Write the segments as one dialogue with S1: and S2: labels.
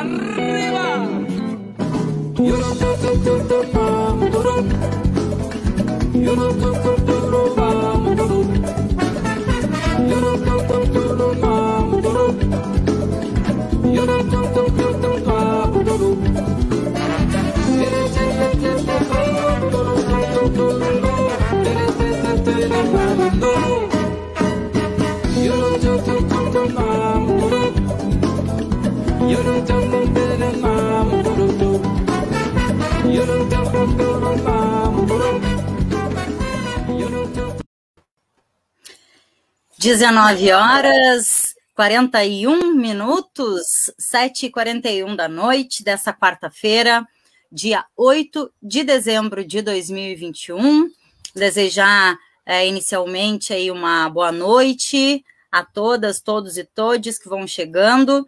S1: arriba. 19 horas 41 minutos, 7h41 da noite dessa quarta-feira, dia 8 de dezembro de 2021. Desejar é, inicialmente aí uma boa noite a todas, todos e todes que vão chegando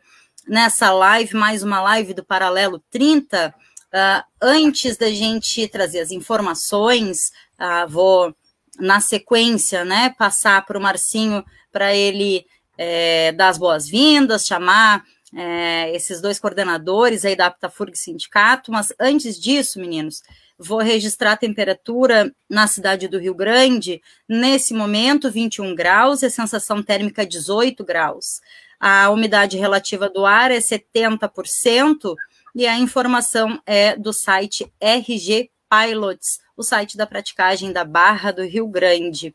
S1: nessa live, mais uma live do Paralelo 30. Uh, ah, antes da gente trazer as informações, uh, vou na sequência, né, passar para o Marcinho para ele é, dar as boas-vindas, chamar é, esses dois coordenadores aí da Aptafurg Sindicato, mas antes disso, meninos, vou registrar a temperatura na cidade do Rio Grande, nesse momento 21 graus e a sensação térmica 18 graus. A umidade relativa do ar é 70% e a informação é do site RG Pilots, o site da praticagem da Barra do Rio Grande.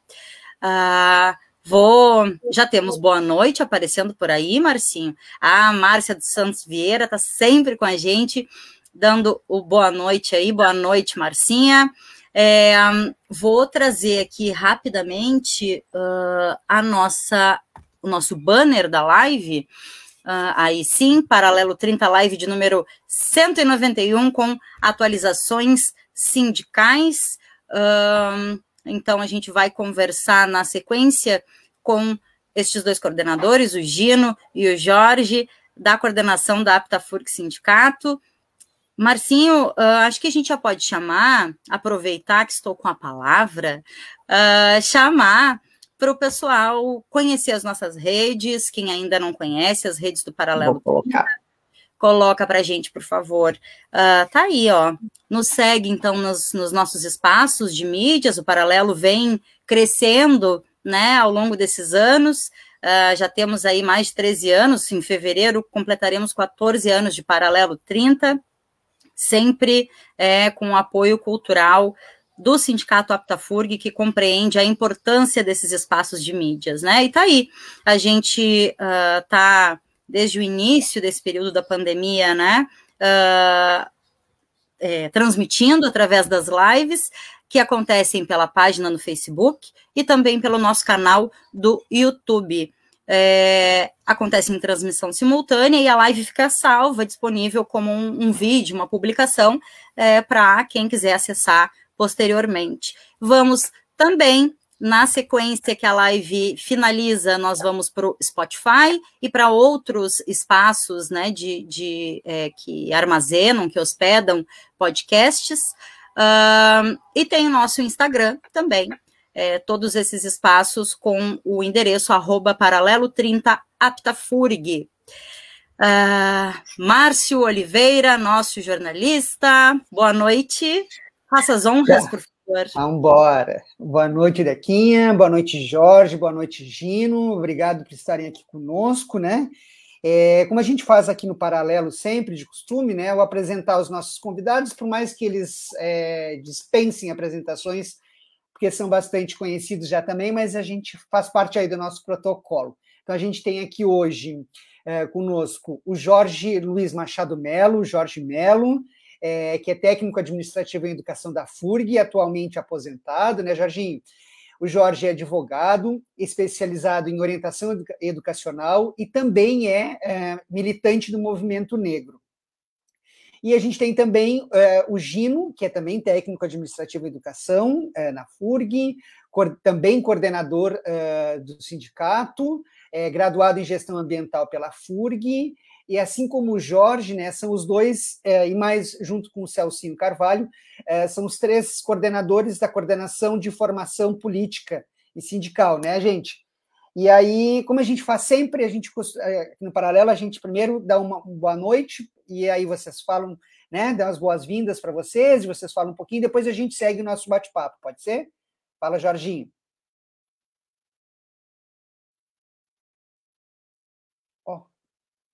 S1: Ah, vou. Já temos boa noite aparecendo por aí, Marcinho. A Márcia dos Santos Vieira está sempre com a gente, dando o boa noite aí. Boa noite, Marcinha. É, vou trazer aqui rapidamente uh, a nossa, o nosso banner da live. Uh, aí sim, Paralelo 30 Live de número 191, com atualizações sindicais. Uh, então, a gente vai conversar na sequência com estes dois coordenadores, o Gino e o Jorge, da coordenação da Aptafurc Sindicato. Marcinho, uh, acho que a gente já pode chamar, aproveitar que estou com a palavra, uh, chamar para o pessoal conhecer as nossas redes, quem ainda não conhece as redes do Paralelo. Vou colocar. Coloca para gente, por favor. Uh, tá aí, ó. Nos segue, então, nos, nos, nossos espaços de mídias. O Paralelo vem crescendo, né, ao longo desses anos. Uh, já temos aí mais de 13 anos. Em fevereiro, completaremos 14 anos de Paralelo 30, sempre é, com apoio cultural do Sindicato Aptafurg, que compreende a importância desses espaços de mídias, né? E tá aí, a gente uh, tá desde o início desse período da pandemia, né? Uh, é, transmitindo através das lives que acontecem pela página no Facebook e também pelo nosso canal do YouTube. É, acontece em transmissão simultânea e a live fica salva, disponível como um, um vídeo, uma publicação, é, para quem quiser acessar posteriormente. Vamos também na sequência que a live finaliza, nós vamos para o Spotify e para outros espaços né, de, de é, que armazenam, que hospedam podcasts. Uh, e tem o nosso Instagram também, é, todos esses espaços com o endereço arroba paralelo 30 aptafurg. Uh, Márcio Oliveira, nosso jornalista, boa noite. Faça as honras, por favor.
S2: Vambora. Boa noite, Dequinha. Boa noite, Jorge. Boa noite, Gino. Obrigado por estarem aqui conosco, né? É, como a gente faz aqui no Paralelo sempre, de costume, né? Eu apresentar os nossos convidados, por mais que eles é, dispensem apresentações, porque são bastante conhecidos já também, mas a gente faz parte aí do nosso protocolo. Então, a gente tem aqui hoje é, conosco o Jorge Luiz Machado Melo, Jorge Melo, é, que é técnico administrativo em educação da FURG, atualmente aposentado, né, Jorginho? O Jorge é advogado, especializado em orientação educacional e também é, é militante do movimento negro. E a gente tem também é, o Gino, que é também técnico administrativo em educação é, na FURG, também coordenador é, do sindicato, é, graduado em gestão ambiental pela FURG e assim como o Jorge, né, são os dois, é, e mais junto com o Celcinho Carvalho, é, são os três coordenadores da coordenação de formação política e sindical, né, gente? E aí, como a gente faz sempre, a gente é, no paralelo, a gente primeiro dá uma, boa noite, e aí vocês falam, né? Dá as boas-vindas para vocês, e vocês falam um pouquinho, depois a gente segue o nosso bate-papo, pode ser? Fala, Jorginho.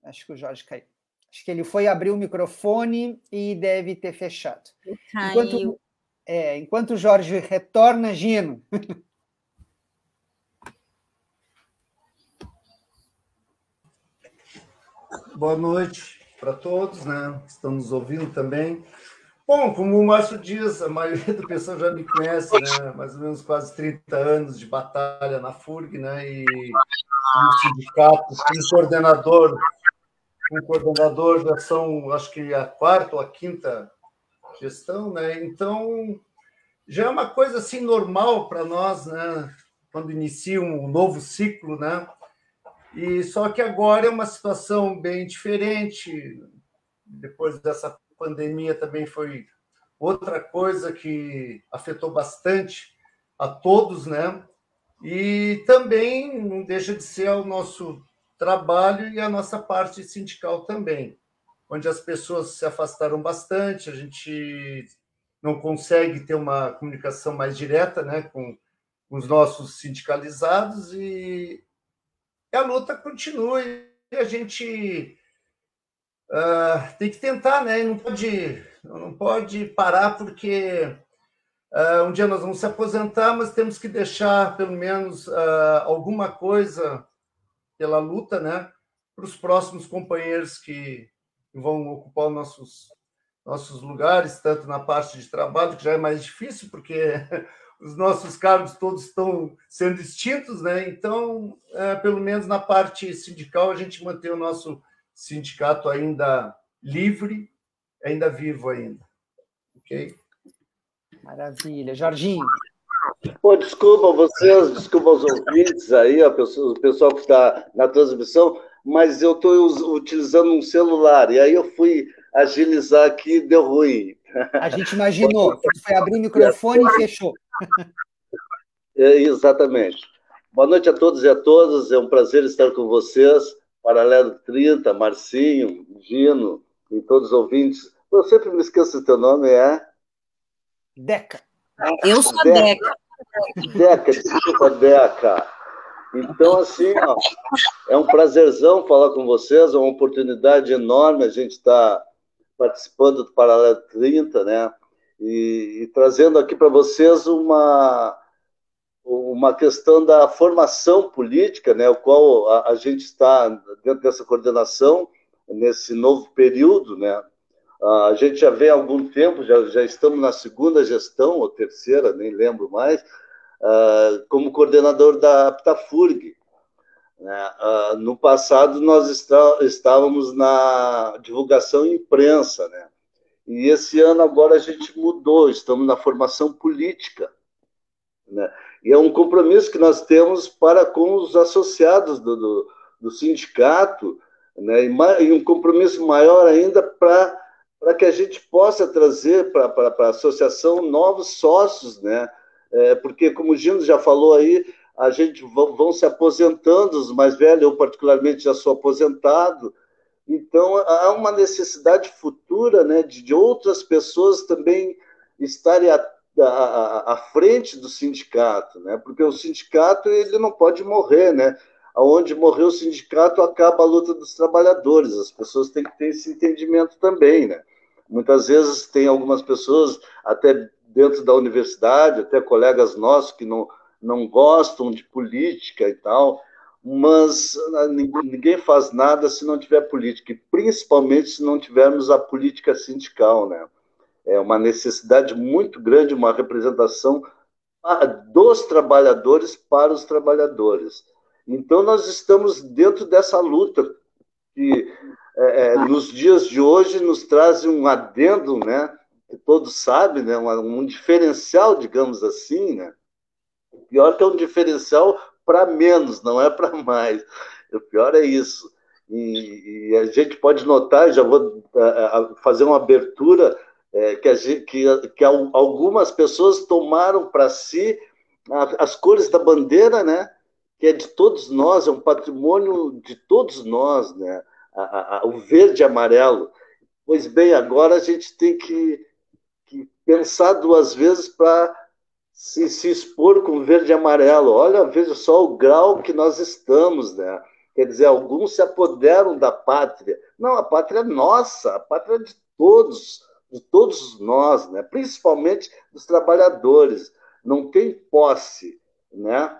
S2: Acho que o Jorge caiu. Acho que ele foi abrir o microfone e deve ter fechado.
S1: Caiu. Enquanto,
S2: é, enquanto o Jorge retorna, Gino.
S3: Boa noite para todos, né? Estamos ouvindo também. Bom, como o Márcio diz, a maioria do pessoal já me conhece, né? Mais ou menos quase 30 anos de batalha na FURG, né? E no sindicato, como coordenador, como coordenador já são, acho que a quarta ou a quinta gestão, né? Então, já é uma coisa assim normal para nós, né? Quando inicia um novo ciclo, né? E só que agora é uma situação bem diferente. Depois dessa pandemia também foi outra coisa que afetou bastante a todos, né? E também não deixa de ser o nosso trabalho e a nossa parte sindical também, onde as pessoas se afastaram bastante, a gente não consegue ter uma comunicação mais direta, né, com os nossos sindicalizados e a luta continua e a gente uh, tem que tentar, né? Não pode, não pode parar porque uh, um dia nós vamos se aposentar, mas temos que deixar pelo menos uh, alguma coisa pela luta, né? Para os próximos companheiros que vão ocupar nossos nossos lugares, tanto na parte de trabalho, que já é mais difícil, porque os nossos cargos todos estão sendo extintos, né? Então, é, pelo menos na parte sindical, a gente mantém o nosso sindicato ainda livre, ainda vivo ainda. Ok?
S2: Maravilha. Jorginho.
S4: Pô, desculpa vocês, desculpa os ouvintes aí, pessoa, o pessoal que está na transmissão, mas eu estou utilizando um celular, e aí eu fui agilizar aqui e deu ruim.
S2: A gente imaginou, foi abrir o microfone e fechou.
S4: É, exatamente. Boa noite a todos e a todas, é um prazer estar com vocês. Paralelo 30, Marcinho, Gino e todos os ouvintes. Eu sempre me esqueço do teu nome, é?
S2: Deca.
S1: Eu sou Deca.
S4: Deca, desculpa, Deca. Então, assim, ó, é um prazerzão falar com vocês, é uma oportunidade enorme a gente estar tá participando do Paralelo 30, né? E, e trazendo aqui para vocês uma, uma questão da formação política, né? O qual a, a gente está dentro dessa coordenação nesse novo período, né? A gente já vem há algum tempo, já, já estamos na segunda gestão, ou terceira, nem lembro mais, uh, como coordenador da Aptafurg. Né? Uh, no passado, nós está, estávamos na divulgação imprensa, né? E esse ano agora a gente mudou, estamos na formação política. Né? E é um compromisso que nós temos para com os associados do, do, do sindicato, né? e, e, um compromisso maior ainda para que a gente possa trazer para a associação novos sócios, né? É, porque, como o Gino já falou aí, a gente vão, vão se aposentando, os mais velhos, eu particularmente já sou aposentado, então há uma necessidade futura né, de, de outras pessoas também estarem à, à, à, frente do sindicato, né, porque o sindicato ele não pode morrer, né, aonde morreu o sindicato acaba a luta dos trabalhadores, as pessoas têm que ter esse entendimento também, né, muitas vezes tem algumas pessoas até dentro da universidade, até colegas nossos que não não gostam de política e tal, mas ah, ninguém faz nada se não tiver política, e principalmente se não tivermos a política sindical, né? É uma necessidade muito grande, uma representação dos trabalhadores para os trabalhadores. Então, nós estamos dentro dessa luta que, é, é nos dias de hoje, nos traz um adendo, né? Que todos sabem, né? Um, um diferencial, digamos assim, né? Pior que é um diferencial para menos, não é para mais. O pior é isso. E, e, a gente pode notar, já vou uh, fazer uma abertura, uh, que, gente, que, que, algumas pessoas tomaram para si as cores da bandeira, né? que é de todos nós, é um patrimônio de todos nós, né? A, a, o verde amarelo. Pois bem, agora a gente tem que, que pensar duas vezes para se, se expor com verde e amarelo. Olha, veja só o grau que nós estamos, né? Quer dizer, alguns se apoderam da pátria. Não, a pátria é nossa, a pátria é de todos, de todos nós, né? principalmente dos trabalhadores. Não tem posse, né?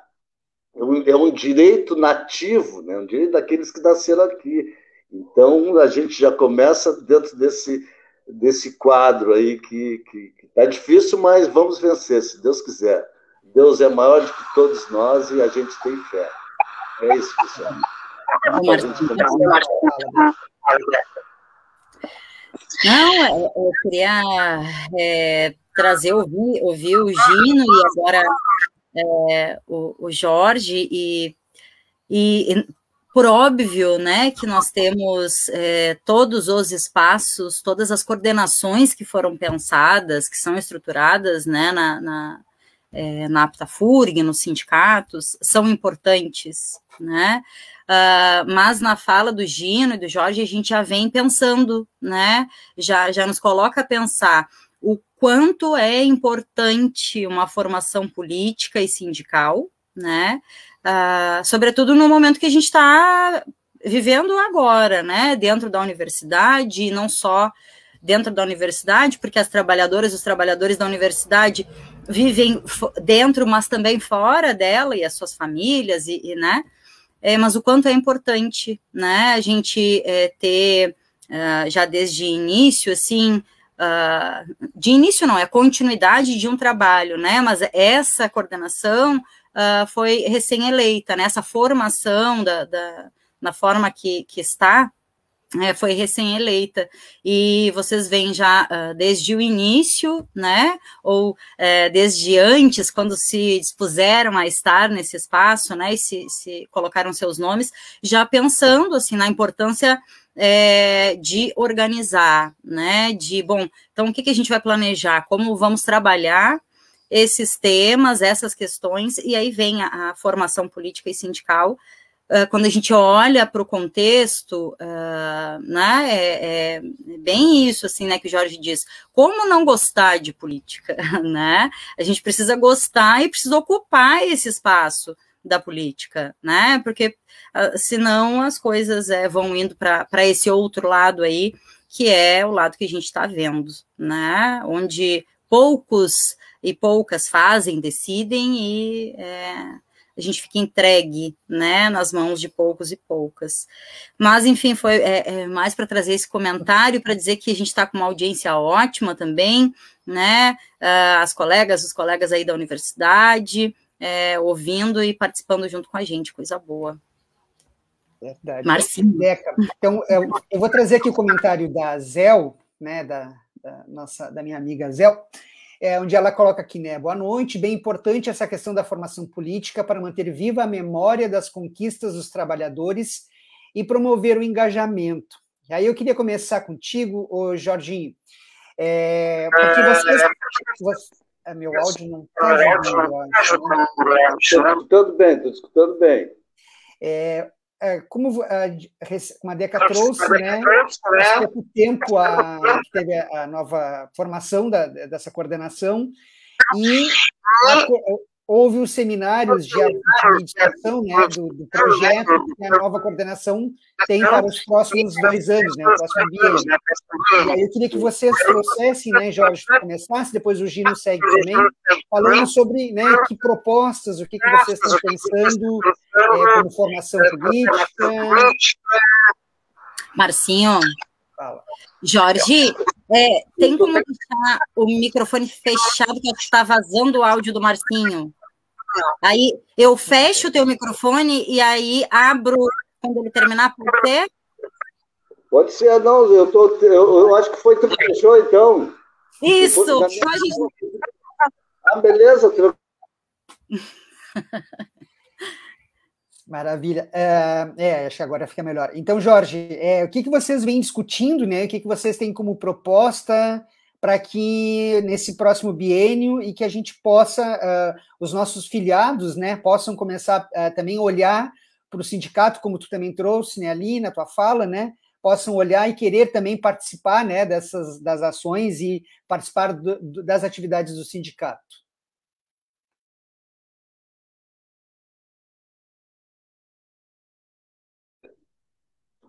S4: É um, é um direito nativo, né? um direito daqueles que nasceram aqui. Então, a gente já começa dentro desse, desse quadro aí que, que, que tá difícil, mas vamos vencer, se Deus quiser. Deus é maior do que todos nós e a gente tem fé. É isso, pessoal.
S1: Não, eu queria é, trazer, ouvir, ouvir o Gino e agora é, o, o, Jorge, e, e, por óbvio, né, que nós temos é, todos os espaços, todas as coordenações que foram pensadas, que são estruturadas, né, na, na, é, na APTAFURG, nos sindicatos, são importantes, né, Uh, mas na fala do Gino e do Jorge, a gente já vem pensando, né? Já, já nos coloca a pensar o quanto é importante uma formação política e sindical, né? Uh, sobretudo no momento que a gente está vivendo agora, né? Dentro da universidade, e não só dentro da universidade, porque as trabalhadoras e os trabalhadores da universidade vivem dentro, mas também fora dela, e as suas famílias, e, e né? é, mas o quanto é importante, né, a gente é, ter uh, já desde início, assim, uh, de início não, é continuidade de um trabalho, né, mas essa coordenação uh, foi recém-eleita, né, essa formação da, da, na forma que, que está, é, foi recém-eleita, e vocês veem já uh, desde o início, né, ou é, desde antes, quando se dispuseram a estar nesse espaço, né, e se, se colocaram seus nomes, já pensando, assim, na importância é, de organizar, né, de, bom, então o que, que a gente vai planejar, como vamos trabalhar esses temas, essas questões, e aí vem a, a formação política e sindical, ah, quando a gente olha para o contexto, uh, né, é, é, bem isso, assim, né, que o Jorge diz, como não gostar de política, né, a gente precisa gostar e precisa ocupar esse espaço da política, né, porque uh, senão as coisas é, vão indo para esse outro lado aí, que é o lado que a gente está vendo, né, onde poucos e poucas fazem, decidem e... É, a gente fica entregue, né, nas mãos de poucos e poucas. Mas, enfim, foi é, é, mais para trazer esse comentário, para dizer que a gente está com uma audiência ótima também, né, uh, as colegas, os colegas aí da universidade, é, ouvindo e participando junto com a gente, coisa boa.
S2: Verdade. Marcinho. Então, eu, eu vou trazer aqui o comentário da Zel, né, da, da, nossa, da minha amiga Zel, é, onde ela coloca aqui, né? Boa noite, bem importante essa questão da formação política para manter viva a memória das conquistas dos trabalhadores e promover o engajamento. E aí eu queria começar contigo, ô Jorginho, é, porque é, vocês, é, você, é, meu áudio não está.
S4: Estou escutando bem, estou escutando bem.
S2: É, é, como a, a Deca trouxe, né, há pouco tempo a, teve a nova formação da, dessa coordenação, e houve os seminários de administração né, do, do, projeto que a nova coordenação tem para os próximos dois anos, né, o próximo biênio. Eu queria que vocês trouxessem, né, Jorge, começasse, depois o Gino segue também, falando sobre né, que propostas, o que, que vocês estão pensando é, como formação política.
S1: Marcinho, Fala. Jorge, é, tem como deixar o microfone fechado que está vazando o áudio do Marcinho? Aí eu fecho o teu microfone e aí abro quando ele terminar, pode ser?
S4: Pode ser, não, eu, tô, eu, eu acho que foi tu que fechou, então.
S1: Isso!
S4: Ah, beleza,
S2: Maravilha. É, é, acho que agora fica melhor. Então, Jorge, é, o que, que vocês vêm discutindo, né? O que, que vocês têm como proposta para que nesse próximo biênio e que a gente possa, uh, os nossos filiados, né, possam começar uh, também a olhar para o sindicato, como tu também trouxe né, ali na tua fala, né, possam olhar e querer também participar né, dessas das ações e participar do, do, das atividades do sindicato.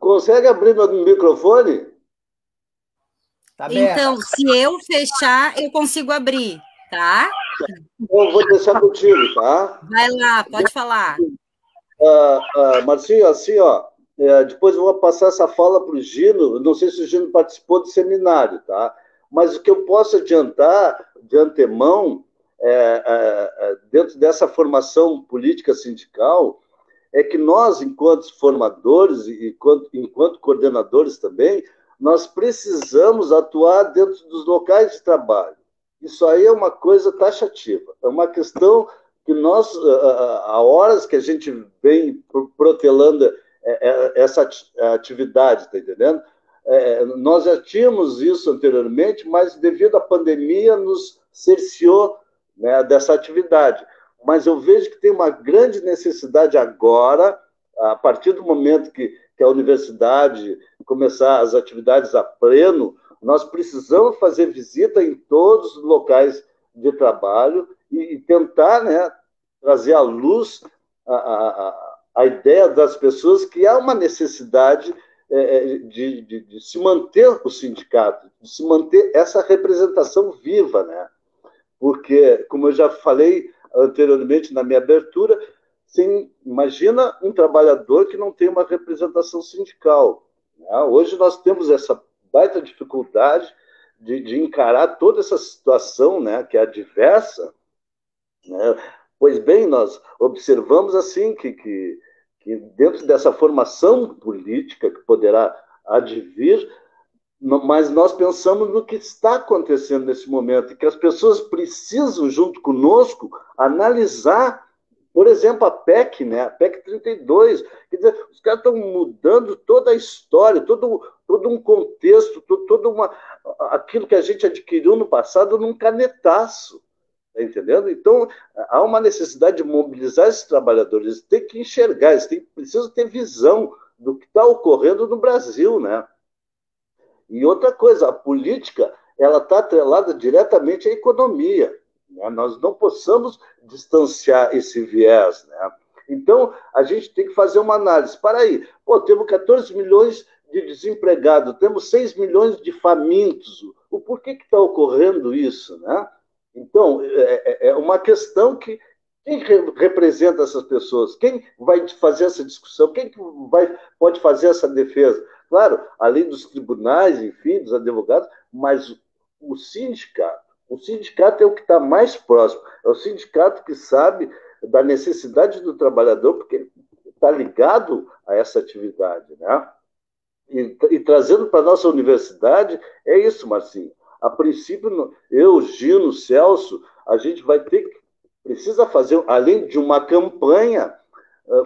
S4: Consegue abrir meu microfone?
S1: Tá então, se eu fechar, eu consigo abrir, tá?
S4: Eu vou deixar contigo, tá?
S1: Vai lá, pode falar.
S4: Uh, uh, Marcinho, assim, ó, é, depois eu vou passar essa fala para o Gino. Não sei se o Gino participou do seminário, tá? Mas o que eu posso adiantar de antemão, é, é, é dentro dessa formação política sindical, é que nós, enquanto formadores e enquanto, enquanto coordenadores também, nós precisamos atuar dentro dos locais de trabalho. Isso aí é uma coisa taxativa, é uma questão que nós, há horas que a gente vem protelando essa atividade, está entendendo? É, nós já tínhamos isso anteriormente, mas devido à pandemia nos cerceou né, dessa atividade. Mas eu vejo que tem uma grande necessidade agora, a partir do momento que que a universidade começar as atividades a pleno, nós precisamos fazer visita em todos os locais de trabalho e, tentar né, trazer à luz a, a, a, ideia das pessoas que há uma necessidade é, é, de, de, de, se manter o sindicato, de se manter essa representação viva, né? Porque, como eu já falei anteriormente na minha abertura, Sim, imagina um trabalhador que não tem uma representação sindical. Né? Hoje nós temos essa baita dificuldade de, de, encarar toda essa situação, né, que é adversa. Né? Pois bem, nós observamos assim que, que, que dentro dessa formação política que poderá advir, mas nós pensamos no que está acontecendo nesse momento e que as pessoas precisam, junto conosco, analisar por exemplo, a PEC, né? a PEC 32, quer dizer, os caras estão mudando toda a história, todo, todo um contexto, todo, uma, aquilo que a gente adquiriu no passado num canetaço. Tá entendendo? Então, há uma necessidade de mobilizar esses trabalhadores, eles têm que enxergar, eles têm, precisam ter visão do que está ocorrendo no Brasil. Né? E outra coisa, a política ela está atrelada diretamente à economia. Né? Nós não possamos distanciar esse viés. Né? Então, a gente tem que fazer uma análise. Para aí, pô, temos 14 milhões de desempregados, temos 6 milhões de famintos. O porquê que está ocorrendo isso? Né? Então, é, é, é uma questão que quem representa essas pessoas? Quem vai fazer essa discussão? Quem vai, pode fazer essa defesa? Claro, além dos tribunais, enfim, dos advogados, mas o sindicato o sindicato é o que está mais próximo, é o sindicato que sabe da necessidade do trabalhador, porque está ligado a essa atividade. Né? E, e trazendo para a nossa universidade, é isso, Marcinho. A princípio, eu, Gino, Celso, a gente vai ter que, precisa fazer, além de uma campanha,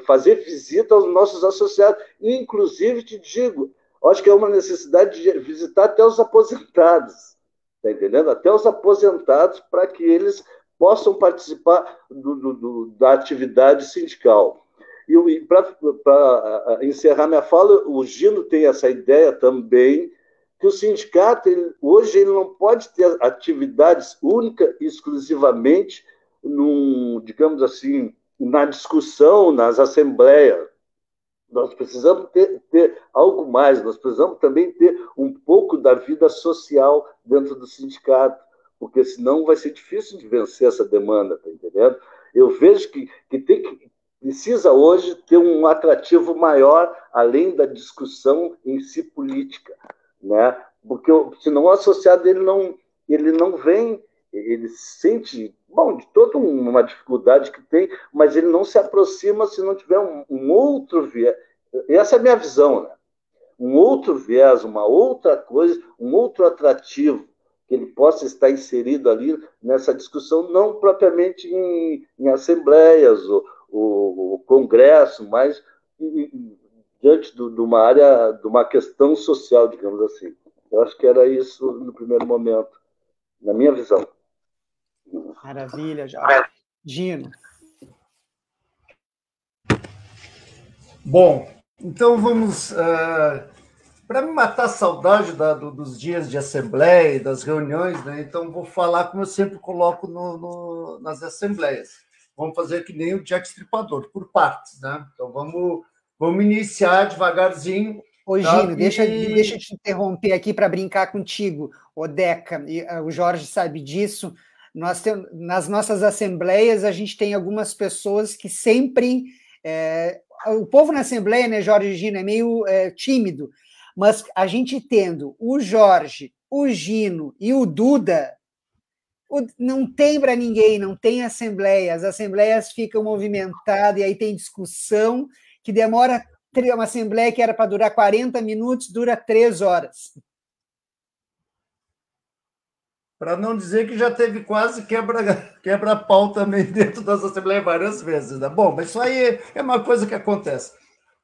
S4: fazer visita aos nossos associados. Inclusive, te digo, acho que é uma necessidade de visitar até os aposentados Está entendendo? Até os aposentados, para que eles possam participar do, do, do, da atividade sindical. E, para encerrar minha fala, o Gino tem essa ideia também que o sindicato, ele, hoje, ele não pode ter atividades única e exclusivamente, num, digamos assim, na discussão, nas assembleias. Nós precisamos ter, ter, algo mais, nós precisamos também ter um pouco da vida social dentro do sindicato, porque senão vai ser difícil de vencer essa demanda, tá entendendo? Eu vejo que, que, tem que precisa hoje ter um atrativo maior além da discussão em si política, né? Porque senão o associado ele não ele não vem ele sente, bom, de toda uma dificuldade que tem, mas ele não se aproxima se não tiver um, um outro viés. Essa é a minha visão, né? Um outro viés, uma outra coisa, um outro atrativo que ele possa estar inserido ali nessa discussão, não propriamente em, em assembleias ou, ou, congresso, mas em, diante de uma área, de uma questão social, digamos assim. Eu acho que era isso no primeiro momento. na minha visão.
S2: Maravilha, Jorge. Gino.
S3: Bom, então vamos. Uh, Para me matar a saudade da, do, dos dias de assembleia, das reuniões, né? então vou falar como eu sempre coloco no, no, nas assembleias. Vamos fazer que nem o Jack Stripador, por partes. Né? Então vamos, vamos iniciar devagarzinho.
S2: Ô, tá? Gino, deixa, e... deixa eu te interromper aqui para brincar contigo, o Deca. E, uh, o Jorge sabe disso. Nós tem, nas nossas assembleias, a gente tem algumas pessoas que sempre. É, o povo na Assembleia, né, Jorge Gino, é meio é, tímido, mas a gente tendo o Jorge, o Gino e o Duda, o, não tem para ninguém, não tem Assembleia. As assembleias ficam movimentadas e aí tem discussão que demora. Uma assembleia que era para durar 40 minutos, dura três horas.
S3: Para não dizer que já teve quase quebra-pau quebra também dentro das assembleias várias vezes. Né? Bom, mas isso aí é uma coisa que acontece.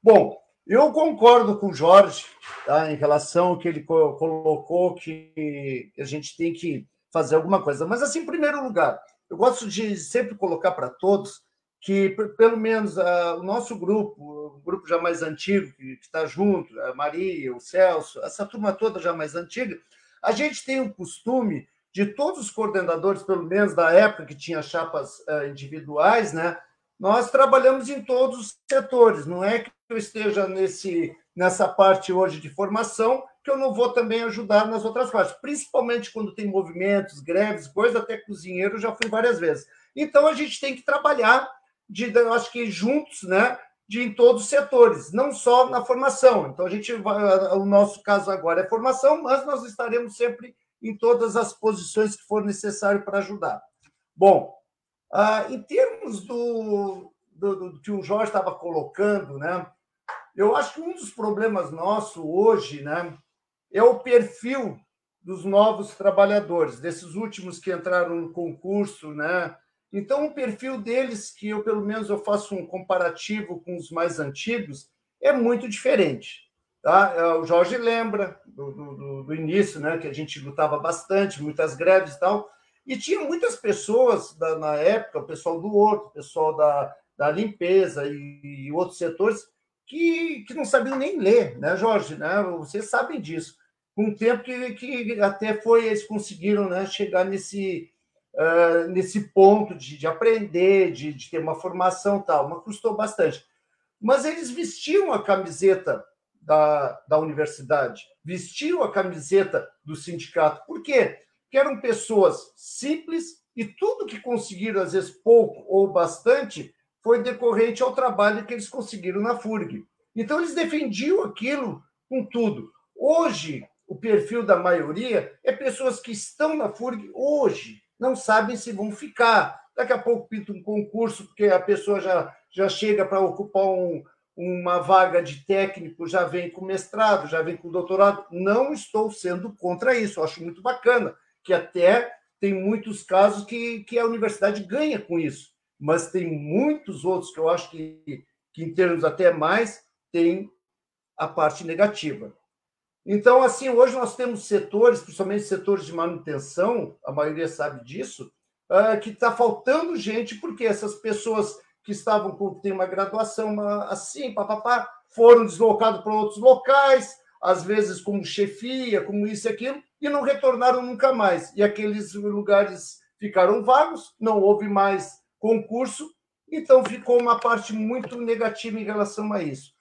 S3: Bom, eu concordo com o Jorge tá, em relação ao que ele colocou, que a gente tem que fazer alguma coisa. Mas, assim, em primeiro lugar, eu gosto de sempre colocar para todos que, pelo menos, o nosso grupo, o grupo já mais antigo, que está junto, a Maria, o Celso, essa turma toda já mais antiga, a gente tem o costume de todos os coordenadores, pelo menos da época que tinha chapas uh, individuais, né? Nós trabalhamos em todos os setores. Não é que eu esteja nesse, nessa parte hoje de formação que eu não vou também ajudar nas outras partes, principalmente quando tem movimentos, greves, coisa até cozinheiro já fui várias vezes. Então a gente tem que trabalhar de, eu acho que juntos, né? De em todos os setores, não só na formação. Então a gente, o nosso caso agora é formação, mas nós estaremos sempre em todas as posições que for necessário para ajudar. Bom, ah, em termos do, do, do, que o Jorge estava colocando, né, eu acho que um dos problemas nossos hoje né, é o perfil dos novos trabalhadores, desses últimos que entraram no concurso, né? Então, o perfil deles, que eu pelo menos eu faço um comparativo com os mais antigos, é muito diferente. Tá? O Jorge lembra do, do, do, início, né, que a gente lutava bastante, muitas greves e tal, e tinha muitas pessoas da, na época, o pessoal do horto, o pessoal da, da limpeza e, e, outros setores, que, que não sabiam nem ler, né, Jorge? Né? Vocês sabem disso. Com um tempo que, que até foi, eles conseguiram né, chegar nesse, uh, nesse ponto de, de aprender, de, de ter uma formação tal, mas custou bastante. Mas eles vestiam a camiseta da, da universidade, vestiu a camiseta do sindicato. Por quê? Porque eram pessoas simples e tudo que conseguiram, às vezes pouco ou bastante, foi decorrente ao trabalho que eles conseguiram na FURG. Então, eles defendiam aquilo com tudo. Hoje, o perfil da maioria é pessoas que estão na FURG hoje, não sabem se vão ficar. Daqui a pouco pinta um concurso, porque a pessoa já, já chega para ocupar um, uma vaga de técnico já vem com mestrado, já vem com doutorado. Não estou sendo contra isso, acho muito bacana, que até tem muitos casos que, que a universidade ganha com isso, mas tem muitos outros que eu acho que, que em termos até mais, tem a parte negativa. Então, assim, hoje nós temos setores, principalmente setores de manutenção, a maioria sabe disso, uh, que está faltando gente, porque essas pessoas que estavam com tem uma graduação uma, assim, papapá, foram deslocados para outros locais, às vezes como chefia, como isso e aquilo, e não retornaram nunca mais. E aqueles lugares ficaram vagos, não houve mais concurso, então ficou uma parte muito negativa em relação a isso.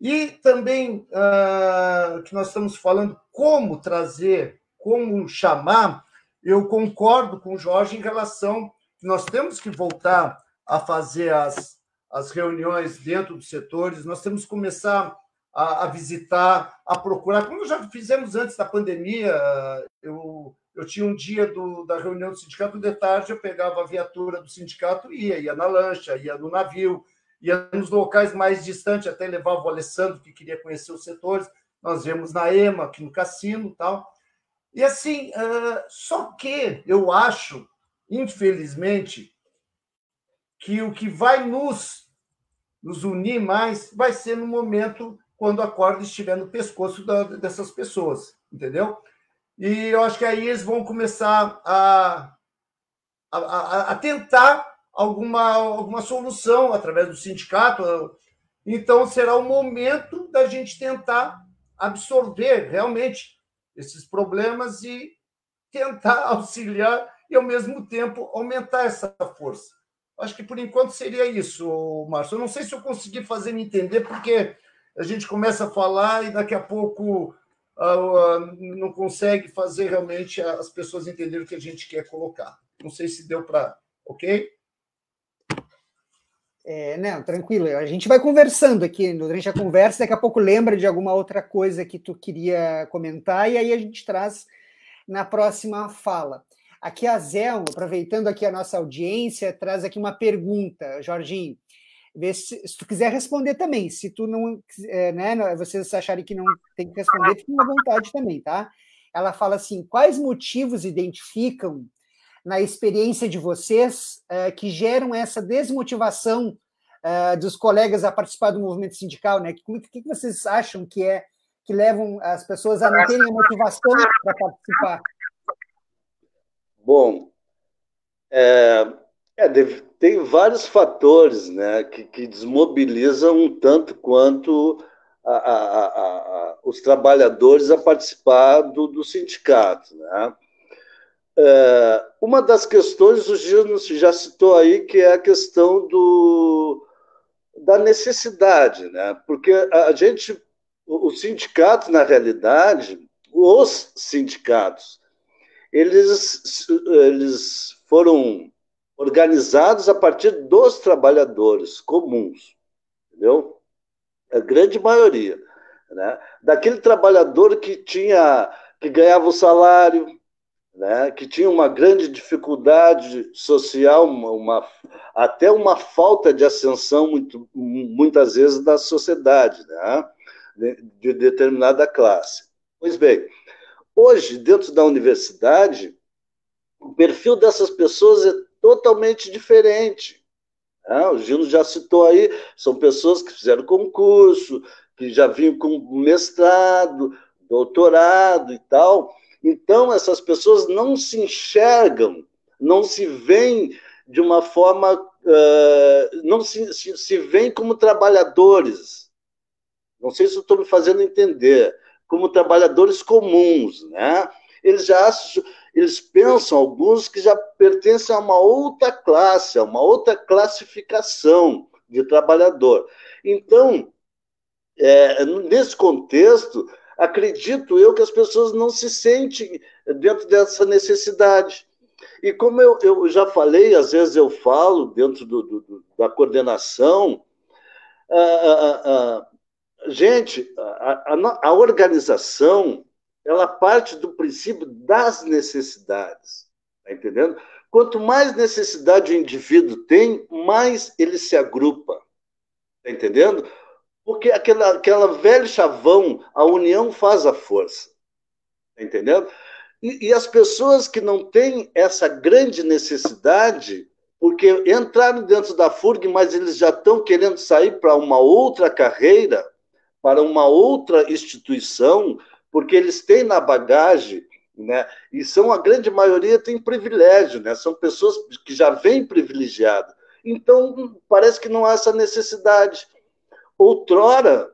S3: E também uh, que nós estamos falando como trazer, como chamar, eu concordo com o Jorge em relação que nós temos que voltar a fazer as, as reuniões dentro dos setores, nós temos que começar a, a, visitar, a procurar, como já fizemos antes da pandemia. Eu, eu tinha um dia do, da reunião do sindicato, de tarde eu pegava a viatura do sindicato e ia, ia na lancha, ia no navio, ia nos locais mais distantes, até levava o Alessandro, que queria conhecer os setores. Nós viemos na EMA, aqui no cassino tal. E assim, só que eu acho, infelizmente, que o que vai nos, nos unir mais vai ser no momento quando a corda estiver no pescoço da, dessas pessoas, entendeu? E eu acho que aí eles vão começar a, a, a tentar alguma, alguma solução através do sindicato. Então, será o momento da gente tentar absorver realmente esses problemas e tentar auxiliar e, ao mesmo tempo, aumentar essa força. Acho que, por enquanto, seria isso, Márcio. Eu não sei se eu consegui fazer me entender, porque a gente começa a falar e daqui a pouco uh, uh, não consegue fazer realmente as pessoas entenderem o que a gente quer colocar. Não sei se deu para. Ok?
S2: É, não, tranquilo. A gente vai conversando aqui durante a conversa, daqui a pouco lembra de alguma outra coisa que tu queria comentar, e aí a gente traz na próxima fala. Aqui a Zé, aproveitando aqui a nossa audiência, traz aqui uma pergunta, Jorginho. Se, se tu quiser responder também. Se tu não, é, né, vocês acharem que não tem que responder, fiquem à vontade também, tá? Ela fala assim: quais motivos identificam na experiência de vocês uh, que geram essa desmotivação uh, dos colegas a participar do movimento sindical, né? O que, que, vocês acham que é que levam as pessoas a não terem a motivação para participar?
S4: Bom, é, é, tem vários fatores né, que, que, desmobilizam um tanto quanto a, a, a, os trabalhadores a participar do, do sindicato. Né? É, uma das questões, o Gino já citou aí, que é a questão do, da necessidade, né? porque a gente, o sindicato, na realidade, os sindicatos, eles, eles foram organizados a partir dos trabalhadores comuns, entendeu? A grande maioria, né? Daquele trabalhador que tinha, que ganhava o salário, né, que tinha uma grande dificuldade social, uma, uma, até uma falta de ascensão, muito, muitas vezes, da sociedade, né, de, de determinada classe. Pois bem, hoje, dentro da universidade, o perfil dessas pessoas é totalmente diferente. Né? O Gino já citou aí, são pessoas que fizeram concurso, que já vinham com mestrado, doutorado e tal, então, essas pessoas não se enxergam, não se veem de uma forma. Uh, não se, se, se veem como trabalhadores. Não sei se estou me fazendo entender. Como trabalhadores comuns, né? Eles já eles pensam, alguns, que já pertencem a uma outra classe, a uma outra classificação de trabalhador. Então, é, nesse contexto, acredito eu que as pessoas não se sentem dentro dessa necessidade. E como eu, eu já falei, às vezes eu falo dentro do, do, da coordenação, gente, a, a, a organização ela parte do princípio das necessidades, tá entendendo? Quanto mais necessidade o indivíduo tem, mais ele se agrupa, tá entendendo? Porque aquela, aquela velho chavão, a união faz a força. Tá entendendo? E, e as pessoas que não têm essa grande necessidade, porque entraram dentro da FURG, mas eles já estão querendo sair para uma outra carreira, para uma outra instituição, porque eles têm na bagagem, né? E são a grande maioria tem privilégio, né? São pessoas que já vêm privilegiadas. Então parece que não há essa necessidade. Outrora,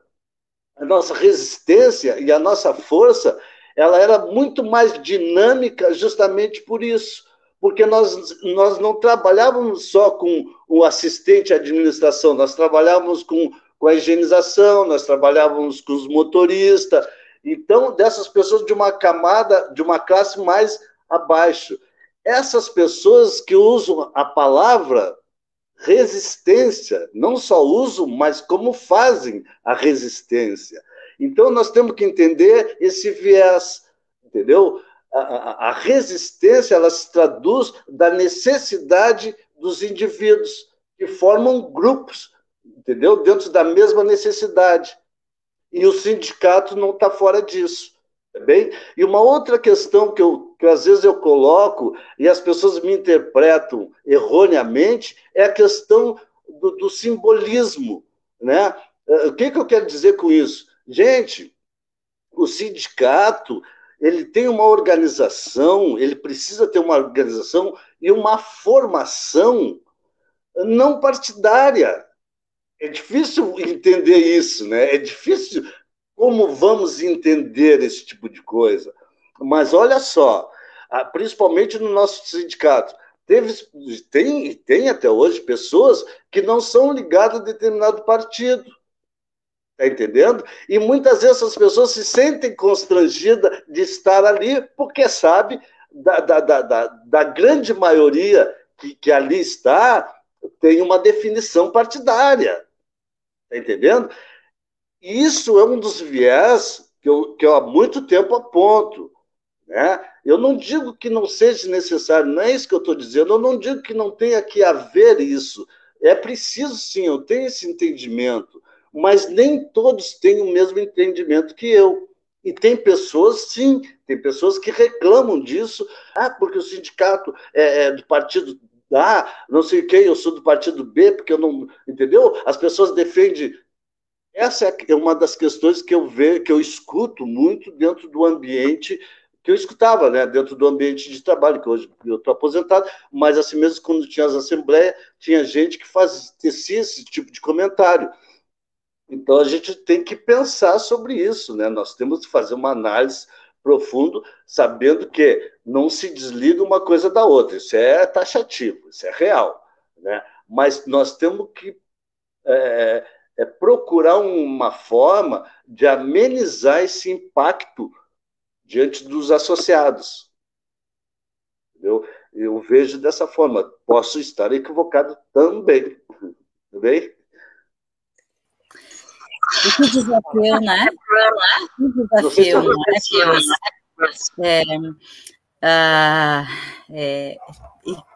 S4: a nossa resistência e a nossa força, ela era muito mais dinâmica justamente por isso, porque nós, nós não trabalhávamos só com o assistente de administração, nós trabalhávamos com, com a higienização, nós trabalhávamos com os motoristas, então, dessas pessoas de uma camada, de uma classe mais abaixo. Essas pessoas que usam a palavra resistência, não só usam, mas como fazem a resistência. Então, nós temos que entender esse viés, entendeu? A, resistência ela se traduz da necessidade dos indivíduos que formam grupos, entendeu? Dentro da mesma necessidade. E o sindicato não está fora disso. Tá bem? E uma outra questão que, eu, que às vezes eu coloco e as pessoas me interpretam erroneamente é a questão do, do simbolismo. Né? Eh, o que, que eu quero dizer com isso? Gente, o sindicato ele tem uma organização, ele precisa ter uma organização e uma formação não partidária. É difícil entender isso, né? É difícil como vamos entender esse tipo de coisa. Mas olha só, principalmente no nosso sindicato, teve, tem, tem até hoje pessoas que não são ligadas a determinado partido. Está entendendo? E muitas vezes essas pessoas se sentem constrangidas de estar ali, porque sabe da, da, da, da, da grande maioria que, que ali está tem uma definição partidária. Está entendendo? Isso é um dos viés que eu, que eu há muito tempo aponto. Né? Eu não digo que não seja necessário, não é isso que eu estou dizendo, eu não digo que não tenha que haver isso. É preciso sim, eu tenho esse entendimento, mas nem todos têm o mesmo entendimento que eu. E tem pessoas, sim, tem pessoas que reclamam disso. Ah, porque o sindicato é, é do partido A, não sei quem, eu sou do partido B, porque eu não. Entendeu? As pessoas defendem. Essa é uma das questões que eu vejo, que eu escuto muito dentro do ambiente que eu escutava, né, dentro do ambiente de trabalho, que hoje eu estou aposentado, mas assim mesmo quando tinha as assembleias, tinha gente que fazia esse tipo de comentário. Então a gente tem que pensar sobre isso, né? Nós temos que fazer uma análise profunda, sabendo que não se desliga uma coisa da outra. Isso é taxativo, isso é real, né? Mas nós temos que é, é procurar uma forma de amenizar esse impacto diante dos associados. Eu, eu vejo dessa forma. Posso estar equivocado também. Tudo bem?
S1: E que desafio, né? Que desafio, né? É, é,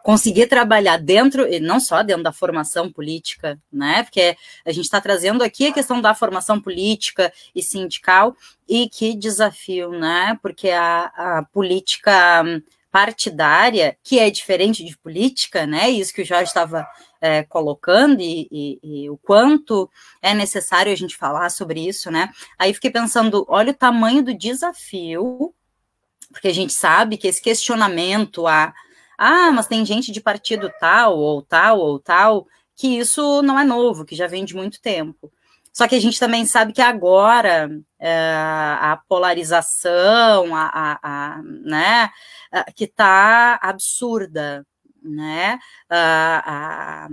S1: conseguir trabalhar dentro, e não só dentro da formação política, né? Porque a gente está trazendo aqui a questão da formação política e sindical, e que desafio, né? Porque a, a política partidária, que é diferente de política, né? Isso que o Jorge estava é, colocando e, e, e, o quanto é necessário a gente falar sobre isso, né? Aí fiquei pensando, olha o tamanho do desafio, porque a gente sabe que esse questionamento a ah, mas tem gente de partido tal ou tal ou tal, que isso não é novo, que já vem de muito tempo. Só que a gente também sabe que agora é, a polarização, a, a, a né, que está absurda, né? A,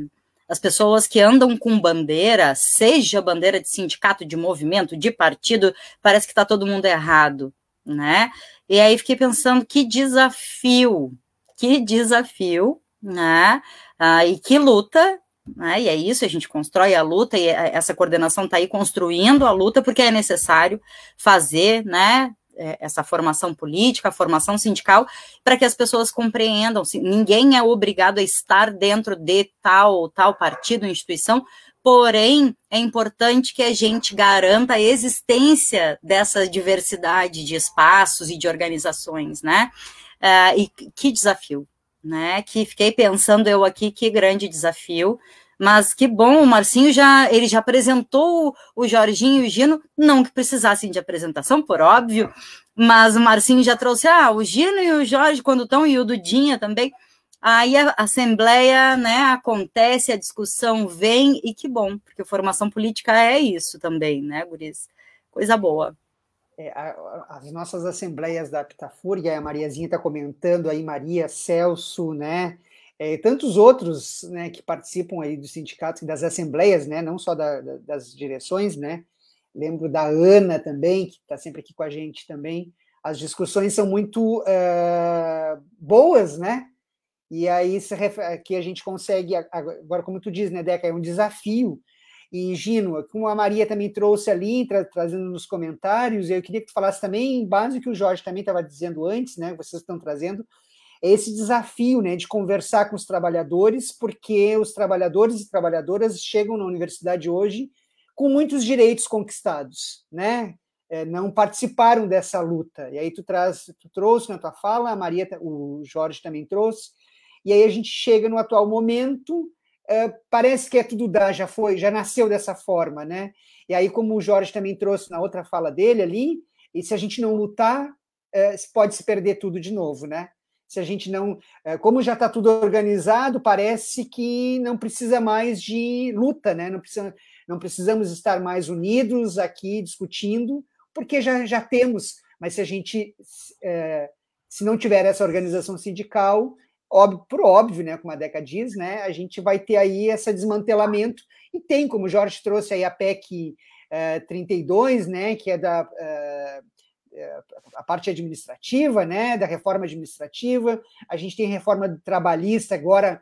S1: as pessoas que andam com bandeira, seja bandeira de sindicato, de movimento, de partido, parece que está todo mundo errado, né? E aí fiquei pensando que desafio, que desafio, né? Ah, e que luta né? E é isso, a gente constrói a luta e essa coordenação está aí construindo a luta porque é necessário fazer, né? É, essa formação política, formação sindical, para que as pessoas compreendam. Ninguém é obrigado a estar dentro de tal tal partido, instituição, porém é importante que a gente garanta a existência dessa diversidade de espaços e de organizações, né? Uh, e que desafio, né? Que fiquei pensando eu aqui, que grande desafio. Mas que bom, o Marcinho já ele já apresentou o Jorginho e o Gino, não que precisassem de apresentação, por óbvio, mas o Marcinho já trouxe, ah, o Gino e o Jorge quando estão, e o Dudinha também. Aí a assembleia, né, acontece, a discussão vem, e que bom, porque formação política é isso também, né, Guris? Coisa boa.
S2: É, as nossas assembleias da Pitafúria, a Mariazinha está comentando aí, Maria, Celso, né? É, tantos outros né, que participam aí dos sindicatos e das assembleias, né? Não só da, da, das direções, né? Lembro da Ana também, que está sempre aqui com a gente também. As discussões são muito uh, boas, né? E aí que a gente consegue, agora como tu diz, né, Deca, é um desafio e Gino, como a Maria também trouxe ali, tra trazendo nos comentários, eu queria que tu falasse também, em base do que o Jorge também estava dizendo antes, né, vocês estão trazendo, esse desafio né, de conversar com os trabalhadores, porque os trabalhadores e trabalhadoras chegam na universidade hoje com muitos direitos conquistados, né? É, não participaram dessa luta. E aí tu traz, tu trouxe na tua fala, a Maria, o Jorge também trouxe, e aí a gente chega no atual momento Uh, parece que é tudo dá, já foi, já nasceu dessa forma, né? E aí, como o Jorge também trouxe na outra fala dele ali, e se a gente não lutar, é, pode se perder tudo de novo, né? Se a gente não, é, como já está tudo organizado, parece que não precisa mais de luta, né? Não, precisa, não precisamos estar mais unidos aqui discutindo, porque já, já temos. Mas se a gente é, se não tiver essa organização sindical, óbvio, por óbvio, né, como a Deca diz, né, a gente vai ter aí esse desmantelamento, e tem, como o Jorge trouxe aí a PEC eh, 32, né, que é da a parte administrativa, né, da reforma administrativa, a gente tem reforma trabalhista agora,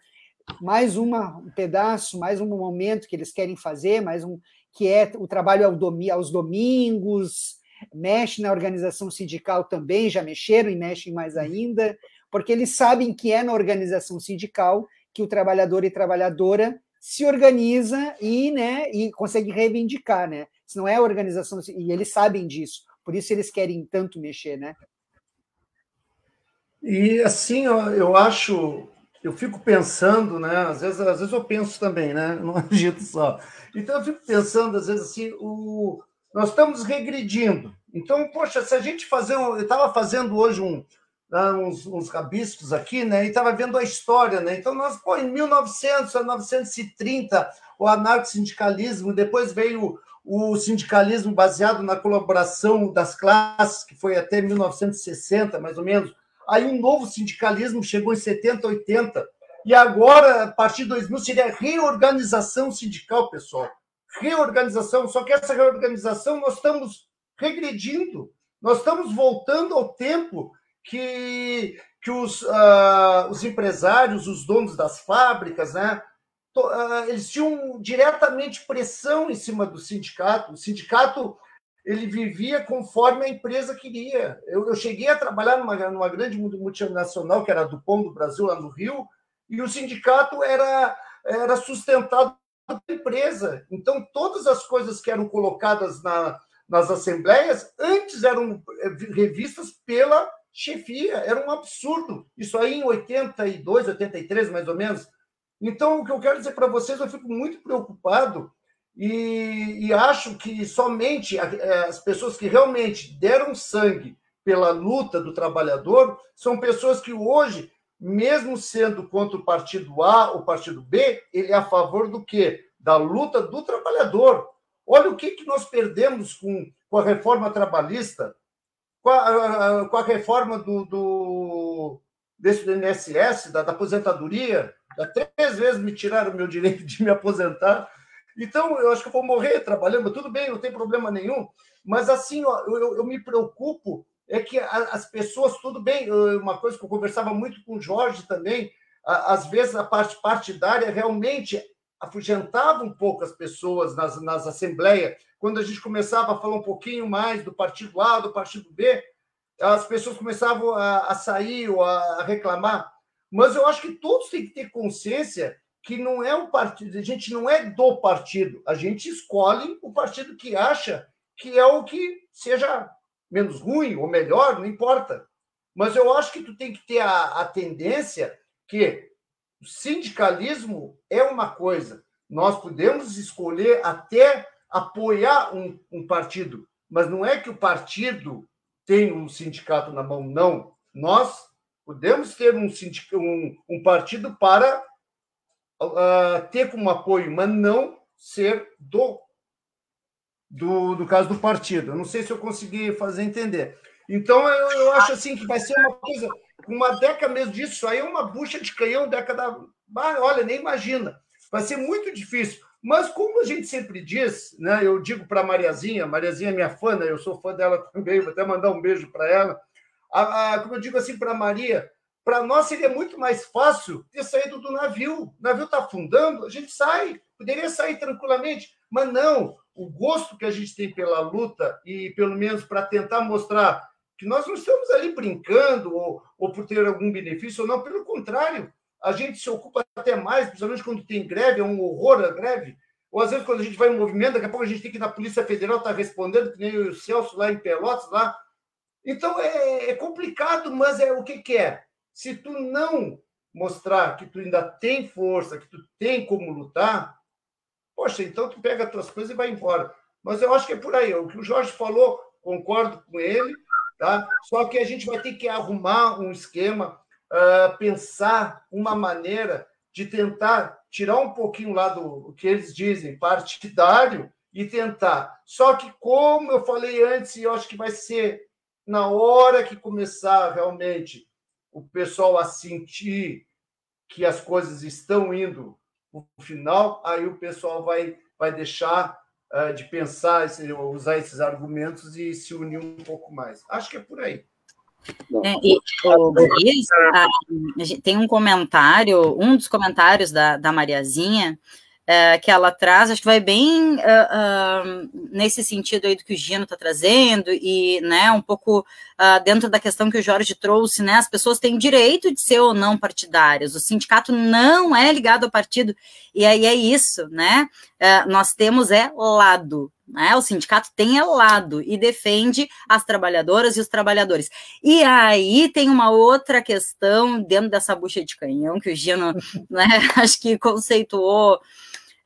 S2: mais uma, um pedaço, mais um momento que eles querem fazer, mais um que é o trabalho ao domi aos domingos, mexe na organização sindical também, já mexeram e mexem mais ainda, porque eles sabem que é na organização sindical que o trabalhador e trabalhadora se organiza e, né, e consegue reivindicar, né? Se não é a organização e eles sabem disso, por isso eles querem tanto mexer, né?
S3: E assim, eu acho, eu fico pensando, né? Às vezes, às vezes eu penso também, né? Não agito só. Então eu fico pensando, às vezes, assim, o, nós estamos regredindo. Então, poxa, se a gente fazer. Um, eu estava fazendo hoje um, né, uns, uns rabiscos aqui, né? E estava vendo a história, né? Então, nós, pô, em 1900 a 1930, o anarco-sindicalismo, depois veio o sindicalismo baseado na colaboração das classes, que foi até 1960, mais ou menos. Aí um novo sindicalismo chegou em 70, 80. E agora, a partir de 2000, seria reorganização sindical, pessoal reorganização, só que essa reorganização nós estamos regredindo, nós estamos voltando ao tempo que, que os, uh, os empresários, os donos das fábricas, né, eles tinham diretamente pressão em cima do sindicato. O sindicato ele vivia conforme a empresa queria. Eu, eu cheguei a trabalhar numa, numa grande multinacional, que era do Pão do Brasil, lá no Rio, e o sindicato era, era sustentado empresa. Então, todas as coisas que eram colocadas na, nas assembleias antes eram eh, revistas pela chefia. Era um absurdo. Isso aí em 82, 83, mais ou menos. Então, o que eu quero dizer para vocês, eu fico muito preocupado e, e acho que somente eh, as pessoas que realmente deram sangue pela luta do trabalhador são pessoas que hoje mesmo sendo contra o partido A ou partido B, ele é a favor do quê? Da luta do trabalhador. Olha o que, que nós perdemos com, com a reforma trabalhista, com a, com a reforma do, do, desse do INSS, da, da aposentadoria. Três vezes me tiraram o meu direito de me aposentar. Então, eu acho que eu vou morrer trabalhando. Tudo bem, não tem problema nenhum. Mas, assim, ó, eu, eu me preocupo é que as pessoas, tudo bem, uma coisa que eu conversava muito com o Jorge também, às vezes a parte partidária realmente afugentava um pouco as pessoas nas, nas assembleias. Quando a gente começava a falar um pouquinho mais do partido A, do partido B, as pessoas começavam a, a sair ou a reclamar. Mas eu acho que todos têm que ter consciência que não é o partido, a gente não é do partido, a gente escolhe o partido que acha que é o que seja menos ruim ou melhor, não importa. Mas eu acho que tu tem que ter a, a tendência que o sindicalismo é uma coisa. Nós podemos escolher até apoiar um, um partido, mas não é que o partido tem um sindicato na mão, não. Nós podemos ter um, um, um partido para uh, ter como apoio, mas não ser do do, do caso do partido. Eu não sei se eu consegui fazer entender. Então, eu, eu acho assim que vai ser uma coisa, uma década mesmo disso, aí é uma bucha de canhão, década. Olha, nem imagina. Vai ser muito difícil. Mas, como a gente sempre diz, né, eu digo para a Mariazinha, Mariazinha é minha fã, né, eu sou fã dela também, vou até mandar um beijo para ela. A, a, como eu digo assim para Maria, para nós seria muito mais fácil ter saído do navio. O navio está afundando, a gente sai, poderia sair tranquilamente, mas não o gosto que a gente tem pela luta e pelo menos para tentar mostrar que nós não estamos ali brincando ou, ou por ter algum benefício ou não, pelo contrário, a gente se ocupa até mais, principalmente quando tem greve, é um horror a greve, ou às vezes quando a gente vai em movimento, daqui a pouco a gente tem que ir na Polícia Federal, está respondendo, que nem o Celso lá em Pelotas, lá. Então é, é complicado, mas é o que, que é. Se tu não mostrar que tu ainda tem força, que tu tem como lutar, Poxa, então tu pega as tuas coisas e vai embora. Mas eu acho que é por aí. O que o Jorge falou, concordo com ele. Tá? Só que a gente vai ter que arrumar um esquema, uh, pensar uma maneira de tentar tirar um pouquinho lá do que eles dizem, partidário, e tentar. Só que, como eu falei antes, e eu acho que vai ser na hora que começar realmente o pessoal a sentir que as coisas estão indo para o final, aí o pessoal vai, vai deixar uh, de pensar, usar esses argumentos e se unir um pouco mais. Acho que é por aí.
S1: É, e, o a, a, tem um comentário, um dos comentários da, da Mariazinha, é, que ela traz, acho que vai bem uh, uh, nesse sentido aí do que o Gino está trazendo, e né, um pouco uh, dentro da questão que o Jorge trouxe, né? As pessoas têm direito de ser ou não partidárias, o sindicato não é ligado ao partido, e aí é isso, né? nós temos é lado, né? O sindicato tem é lado e defende as trabalhadoras e os trabalhadores. E aí tem uma outra questão dentro dessa bucha de canhão que o Gino, né, acho que conceituou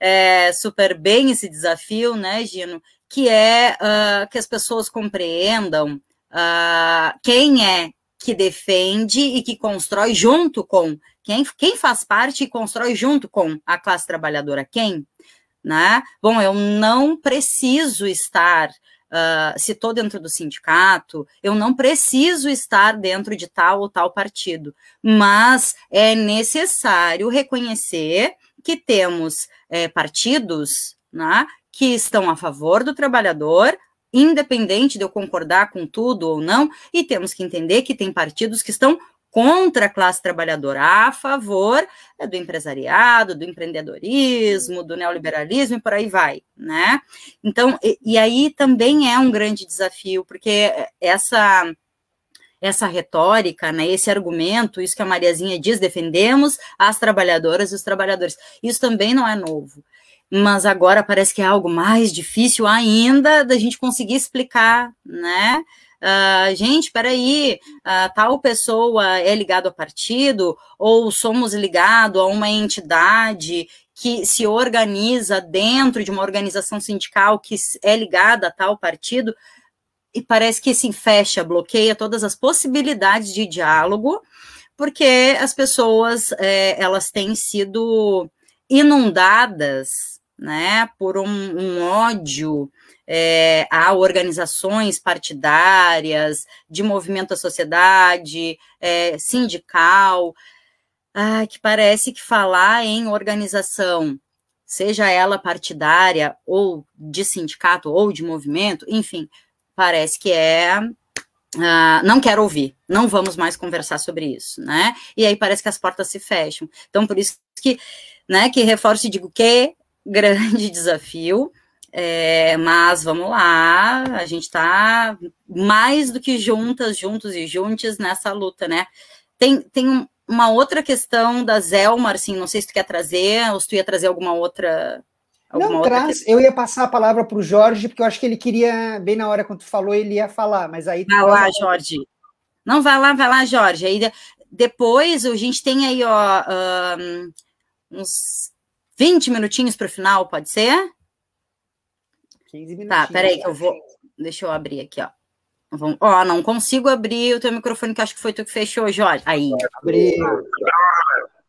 S1: é, super bem esse desafio, né, Gino? Que é uh, que as pessoas compreendam uh, quem é que defende e que constrói junto com quem, quem faz parte e constrói junto com a classe trabalhadora, quem? Né? Bom, eu não preciso estar Uh, se estou dentro do sindicato, eu não preciso estar dentro de tal ou tal partido, mas é necessário reconhecer que temos é, partidos né, que estão a favor do trabalhador, independente de eu concordar com tudo ou não, e temos que entender que tem partidos que estão contra a classe trabalhadora, a favor é, do empresariado, do empreendedorismo, do neoliberalismo e por aí vai, né? Então, e, e aí também é um grande desafio, porque essa essa retórica, né, esse argumento, isso que a Mariazinha diz, defendemos as trabalhadoras e os trabalhadores. Isso também não é novo. Mas agora parece que é algo mais difícil ainda da gente conseguir explicar, né? Uh, gente, peraí, uh, tal pessoa é ligado a partido ou somos ligados a uma entidade que se organiza dentro de uma organização sindical que é ligada a tal partido e parece que se fecha, bloqueia todas as possibilidades de diálogo, porque as pessoas é, elas têm sido inundadas né, por um, um ódio é, a organizações partidárias, de movimento à sociedade, é, sindical, ah, que parece que falar em organização, seja ela partidária ou de sindicato ou de movimento, enfim, parece que é Uh, não quero ouvir, não vamos mais conversar sobre isso, né? E aí parece que as portas se fecham. Então, por isso que, né, que reforço e digo que grande desafio, é, mas vamos lá, a gente está mais do que juntas, juntos e juntos nessa luta, né? Tem, tem um, uma outra questão da Zelmar, assim, não sei se tu quer trazer, ou se tu ia trazer alguma outra
S2: não traz, eu ia passar a palavra para o Jorge, porque eu acho que ele queria, bem na hora quando tu falou, ele ia falar, mas aí...
S1: Vai lá, Jorge. Não, vai lá, vai lá, Jorge. Aí depois a gente tem aí, ó, um, uns 20 minutinhos para o final, pode ser? 15 minutinhos. Tá, peraí que eu vou... Deixa eu abrir aqui, ó. Ó, não consigo abrir o teu microfone, que acho que foi tu que fechou, Jorge. Aí. Abriu.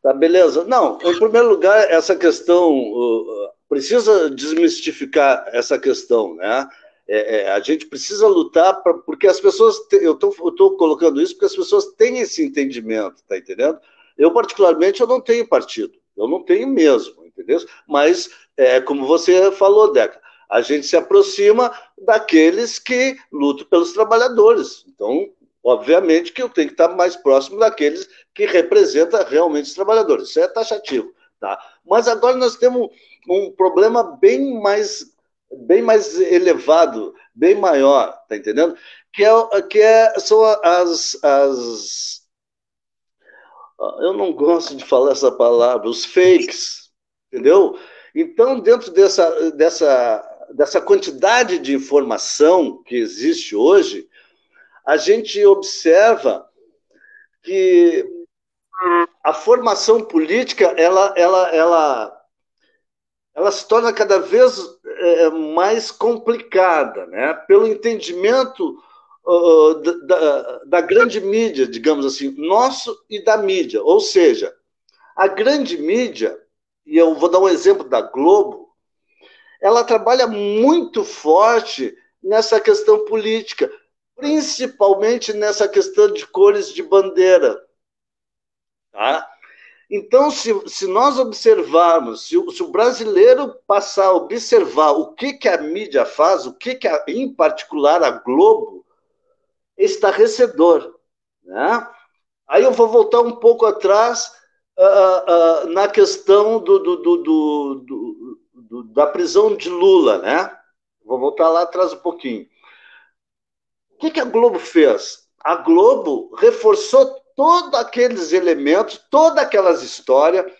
S4: Tá, beleza. Não, em primeiro lugar, essa questão precisa desmistificar essa questão, né? É, é, a gente precisa lutar pra, porque as pessoas, te, eu estou colocando isso porque as pessoas têm esse entendimento, tá entendendo? Eu, particularmente, eu não tenho partido, eu não tenho mesmo, entendeu? Mas, é, como você falou, Deca, a gente se aproxima daqueles que lutam pelos trabalhadores. Então, obviamente que eu tenho que estar mais próximo daqueles que representam realmente os trabalhadores. Isso é taxativo, tá? Mas agora nós temos um problema bem mais bem mais elevado, bem maior, tá entendendo? Que é que é são as, as eu não gosto de falar essa palavra, os fakes, entendeu? Então, dentro dessa dessa dessa quantidade de informação que existe hoje, a gente observa que a formação política ela ela ela ela se torna cada vez é, mais complicada, né? pelo entendimento uh, da, da grande mídia, digamos assim, nosso e da mídia. Ou seja, a grande mídia, e eu vou dar um exemplo da Globo, ela trabalha muito forte nessa questão política, principalmente nessa questão de cores de bandeira. Tá? Então, se, se nós observarmos, se o, se o, brasileiro passar a observar o que, que a mídia faz, o que, que a, em particular a Globo, estarrecedor. Né? Aí eu vou voltar um pouco atrás uh, uh, na questão do, do, do, do, da prisão de Lula. Né? Vou voltar lá atrás um pouquinho. O que, que a Globo fez? A Globo reforçou todos aqueles elementos, todas aquelas histórias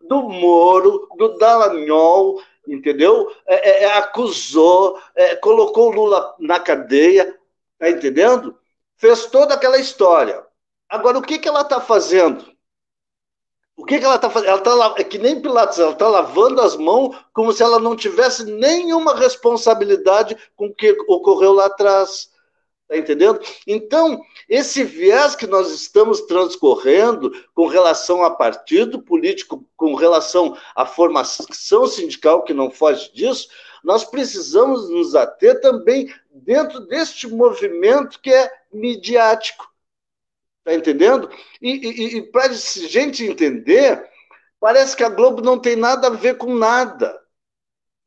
S4: do Moro, do Dallagnol, entendeu? É, é, é acusou, é, colocou o Lula na cadeia, tá entendendo? Fez toda aquela história. Agora, o que, que ela está fazendo? O que, que ela está fazendo? Ela tá, é que nem Pilatos, ela está lavando as mãos como se ela não tivesse nenhuma responsabilidade com o que ocorreu lá atrás. Está entendendo? Então, esse viés que nós estamos transcorrendo com relação a partido político, com relação à formação sindical, que não foge disso, nós precisamos nos ater também dentro deste movimento que é midiático. Está entendendo? E, e, e para a gente entender, parece que a Globo não tem nada a ver com nada.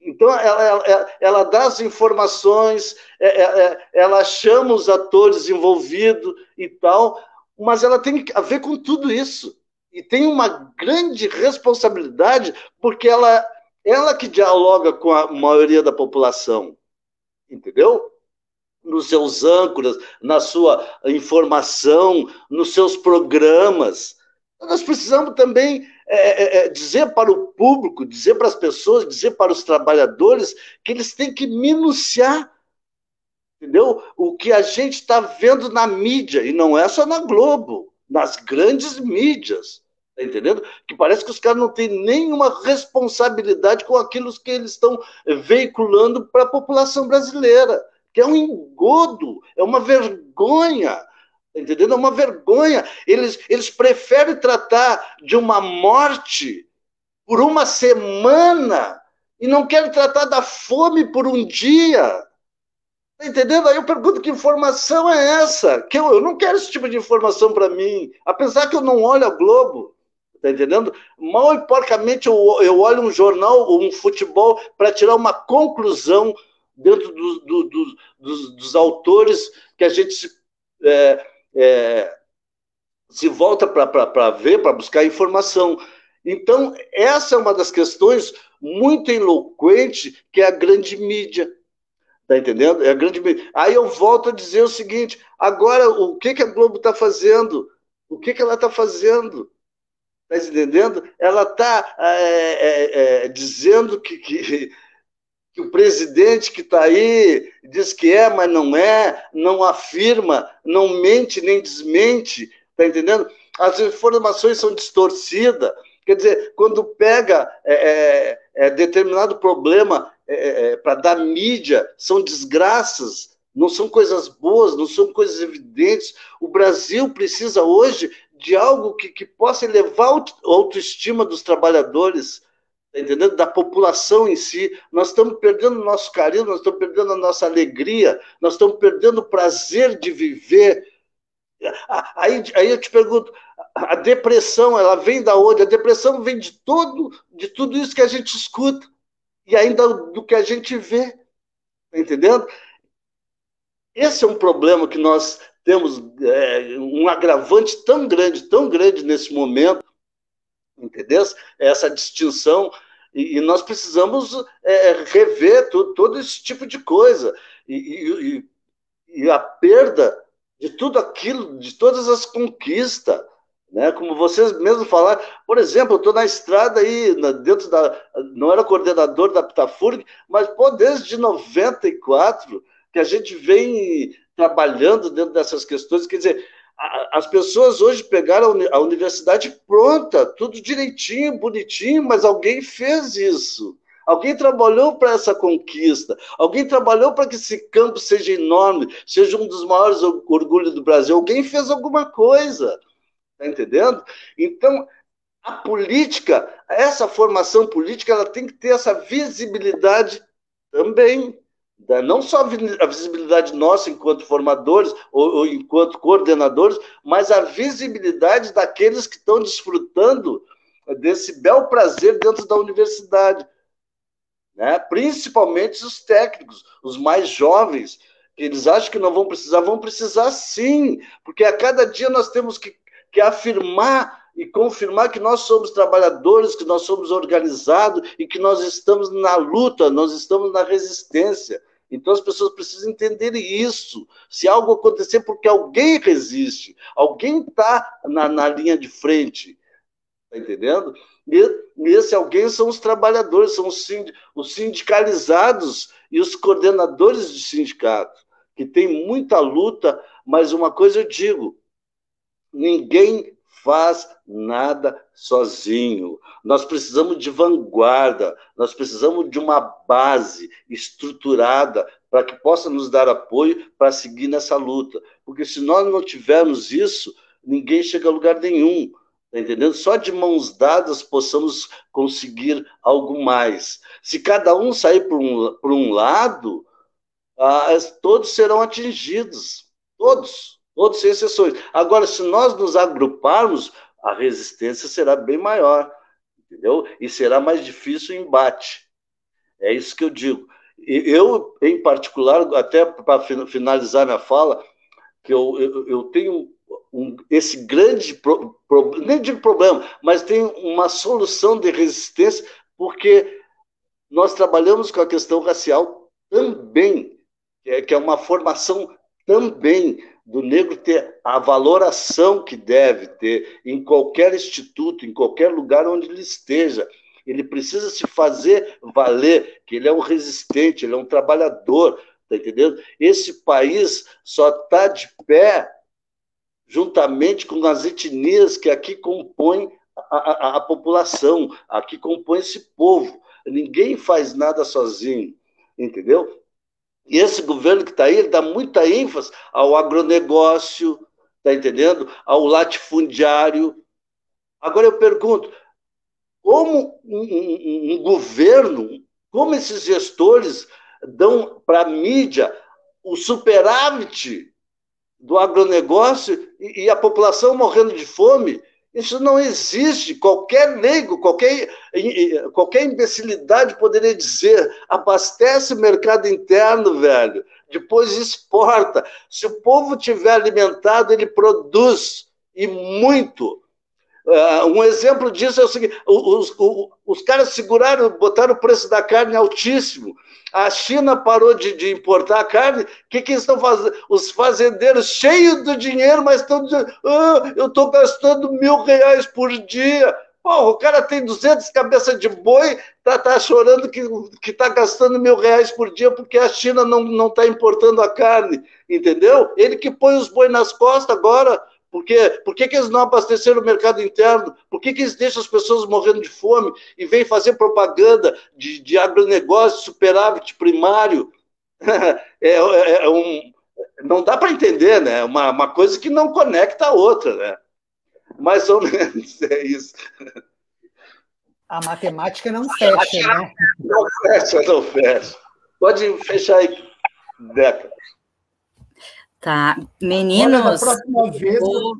S4: Então, ela, ela, ela dá as informações, é, é, é, ela chama os atores envolvidos e tal, mas ela tem a ver com tudo isso. E tem uma grande responsabilidade, porque ela, ela que dialoga com a maioria da população. Entendeu? Nos seus âncoras, na sua informação, nos seus programas. Nós precisamos também é, é, é, dizer para o público, dizer para as pessoas, dizer para os trabalhadores que eles têm que minuciar, entendeu? O que a gente está vendo na mídia, e não é só na Globo, nas grandes mídias, tá entendendo? Que parece que os caras não têm nenhuma responsabilidade com aquilo que eles estão veiculando para a população brasileira, que é um engodo, é uma vergonha entendendo? É uma vergonha. Eles, eles preferem tratar de uma morte por uma semana e não querem tratar da fome por um dia. Tá entendendo? Aí eu pergunto que informação é essa? Que eu, eu não quero esse tipo de informação para mim, apesar que eu não olho a Globo. Tá entendendo? Mal e porcamente eu, eu olho um jornal, um futebol, para tirar uma conclusão dentro do, do, do, dos, dos, autores que a gente é, é, se volta para ver, para buscar informação. Então, essa é uma das questões muito eloquente que é a grande mídia. Tá entendendo? É a grande mídia. Aí eu volto a dizer o seguinte: agora, o que, que a Globo está fazendo? O que, que ela está fazendo? Está entendendo? Ela está é, é, é, dizendo que, que que o presidente que está aí diz que é, mas não é, não afirma, não mente nem desmente, está entendendo? As informações são distorcidas. Quer dizer, quando pega é, é, é determinado problema é, é, para dar mídia, são desgraças, não são coisas boas, não são coisas evidentes. O Brasil precisa hoje de algo que, que possa elevar a autoestima dos trabalhadores entendendo? Da população em si. Nós estamos perdendo o nosso carinho, nós estamos perdendo a nossa alegria, nós estamos perdendo o prazer de viver. Aí, aí eu te pergunto, a depressão, ela vem da onde? A depressão vem de todo, de tudo isso que a gente escuta e ainda do que a gente vê. Tá entendendo? Esse é um problema que nós temos, é, um agravante tão grande, tão grande nesse momento, entendeu? Essa distinção. E, nós precisamos é, rever tudo, todo esse tipo de coisa. E, e, e, a perda de tudo aquilo, de todas as conquistas. Né? Como vocês mesmos falaram, por exemplo, eu estou na estrada aí, dentro da. Não era coordenador da Pitafurg, mas pô, desde 94 que a gente vem trabalhando dentro dessas questões. Quer dizer, as pessoas hoje pegaram a universidade pronta, tudo direitinho, bonitinho, mas alguém fez isso. Alguém trabalhou para essa conquista. Alguém trabalhou para que esse campo seja enorme, seja um dos maiores orgulhos do Brasil. Alguém fez alguma coisa. Está entendendo? Então, a política, essa formação política, ela tem que ter essa visibilidade também. Não só a visibilidade nossa enquanto formadores ou, ou enquanto coordenadores, mas a visibilidade daqueles que estão desfrutando desse bel prazer dentro da universidade. Né? Principalmente os técnicos, os mais jovens, que eles acham que não vão precisar, vão precisar sim, porque a cada dia nós temos que, que afirmar e confirmar que nós somos trabalhadores, que nós somos organizados e que nós estamos na luta, nós estamos na resistência. Então as pessoas precisam entender isso. Se algo acontecer, porque alguém resiste, alguém está na, na linha de frente. Está entendendo? E esse alguém são os trabalhadores, são os, sind, os sindicalizados e os coordenadores de sindicato, que tem muita luta, mas uma coisa eu digo: ninguém faz nada sozinho. Nós precisamos de vanguarda, nós precisamos de uma base estruturada para que possa nos dar apoio para seguir nessa luta. Porque se nós não tivermos isso, ninguém chega a lugar nenhum. Tá entendendo? Só de mãos dadas possamos conseguir algo mais. Se cada um sair por um, por um lado, ah, todos serão atingidos. Todos todos sem exceções. Agora, se nós nos agruparmos, a resistência será bem maior, entendeu? E será mais difícil o embate. É isso que eu digo. Eu, em particular, até para finalizar minha fala, que eu, eu, eu tenho um, esse grande, pro, pro, nem digo problema, mas tem uma solução de resistência, porque nós trabalhamos com a questão racial também, é, que é uma formação também do negro ter a valoração que deve ter em qualquer instituto, em qualquer lugar onde ele esteja. Ele precisa se fazer valer, que ele é um resistente, ele é um trabalhador, tá entendendo? Esse país só está de pé juntamente com as etnias que aqui compõem a, a, a população, aqui compõe esse povo. Ninguém faz nada sozinho, entendeu? E esse governo que está aí, dá muita ênfase ao agronegócio, está entendendo? Ao latifundiário. Agora eu pergunto, como um, um, um governo, como esses gestores dão para a mídia o superávit do agronegócio e, e a população morrendo de fome isso não existe. Qualquer leigo, qualquer, qualquer imbecilidade poderia dizer: abastece o mercado interno, velho, depois exporta. Se o povo tiver alimentado, ele produz e muito. Uh, um exemplo disso é o seguinte: os, os, os caras seguraram, botaram o preço da carne altíssimo. A China parou de, de importar carne. O que, que estão fazendo? Os fazendeiros cheios de dinheiro, mas estão dizendo: ah, eu estou gastando mil reais por dia. Pô, o cara tem 200 cabeças de boi, tá, tá chorando que está gastando mil reais por dia porque a China não está importando a carne, entendeu? Ele que põe os boi nas costas agora por quê? Por que, que eles não abasteceram o mercado interno? Por que, que eles deixam as pessoas morrendo de fome e vêm fazer propaganda de, de agronegócio, superávit primário? É, é, é um, não dá para entender, né? Uma, uma coisa que não conecta a outra, né? Mais ou menos é isso.
S2: A matemática não fecha, né?
S4: Não fecha, não fecha. Pode fechar aí, Deca.
S1: Tá. Meninos. Olha, vez... o...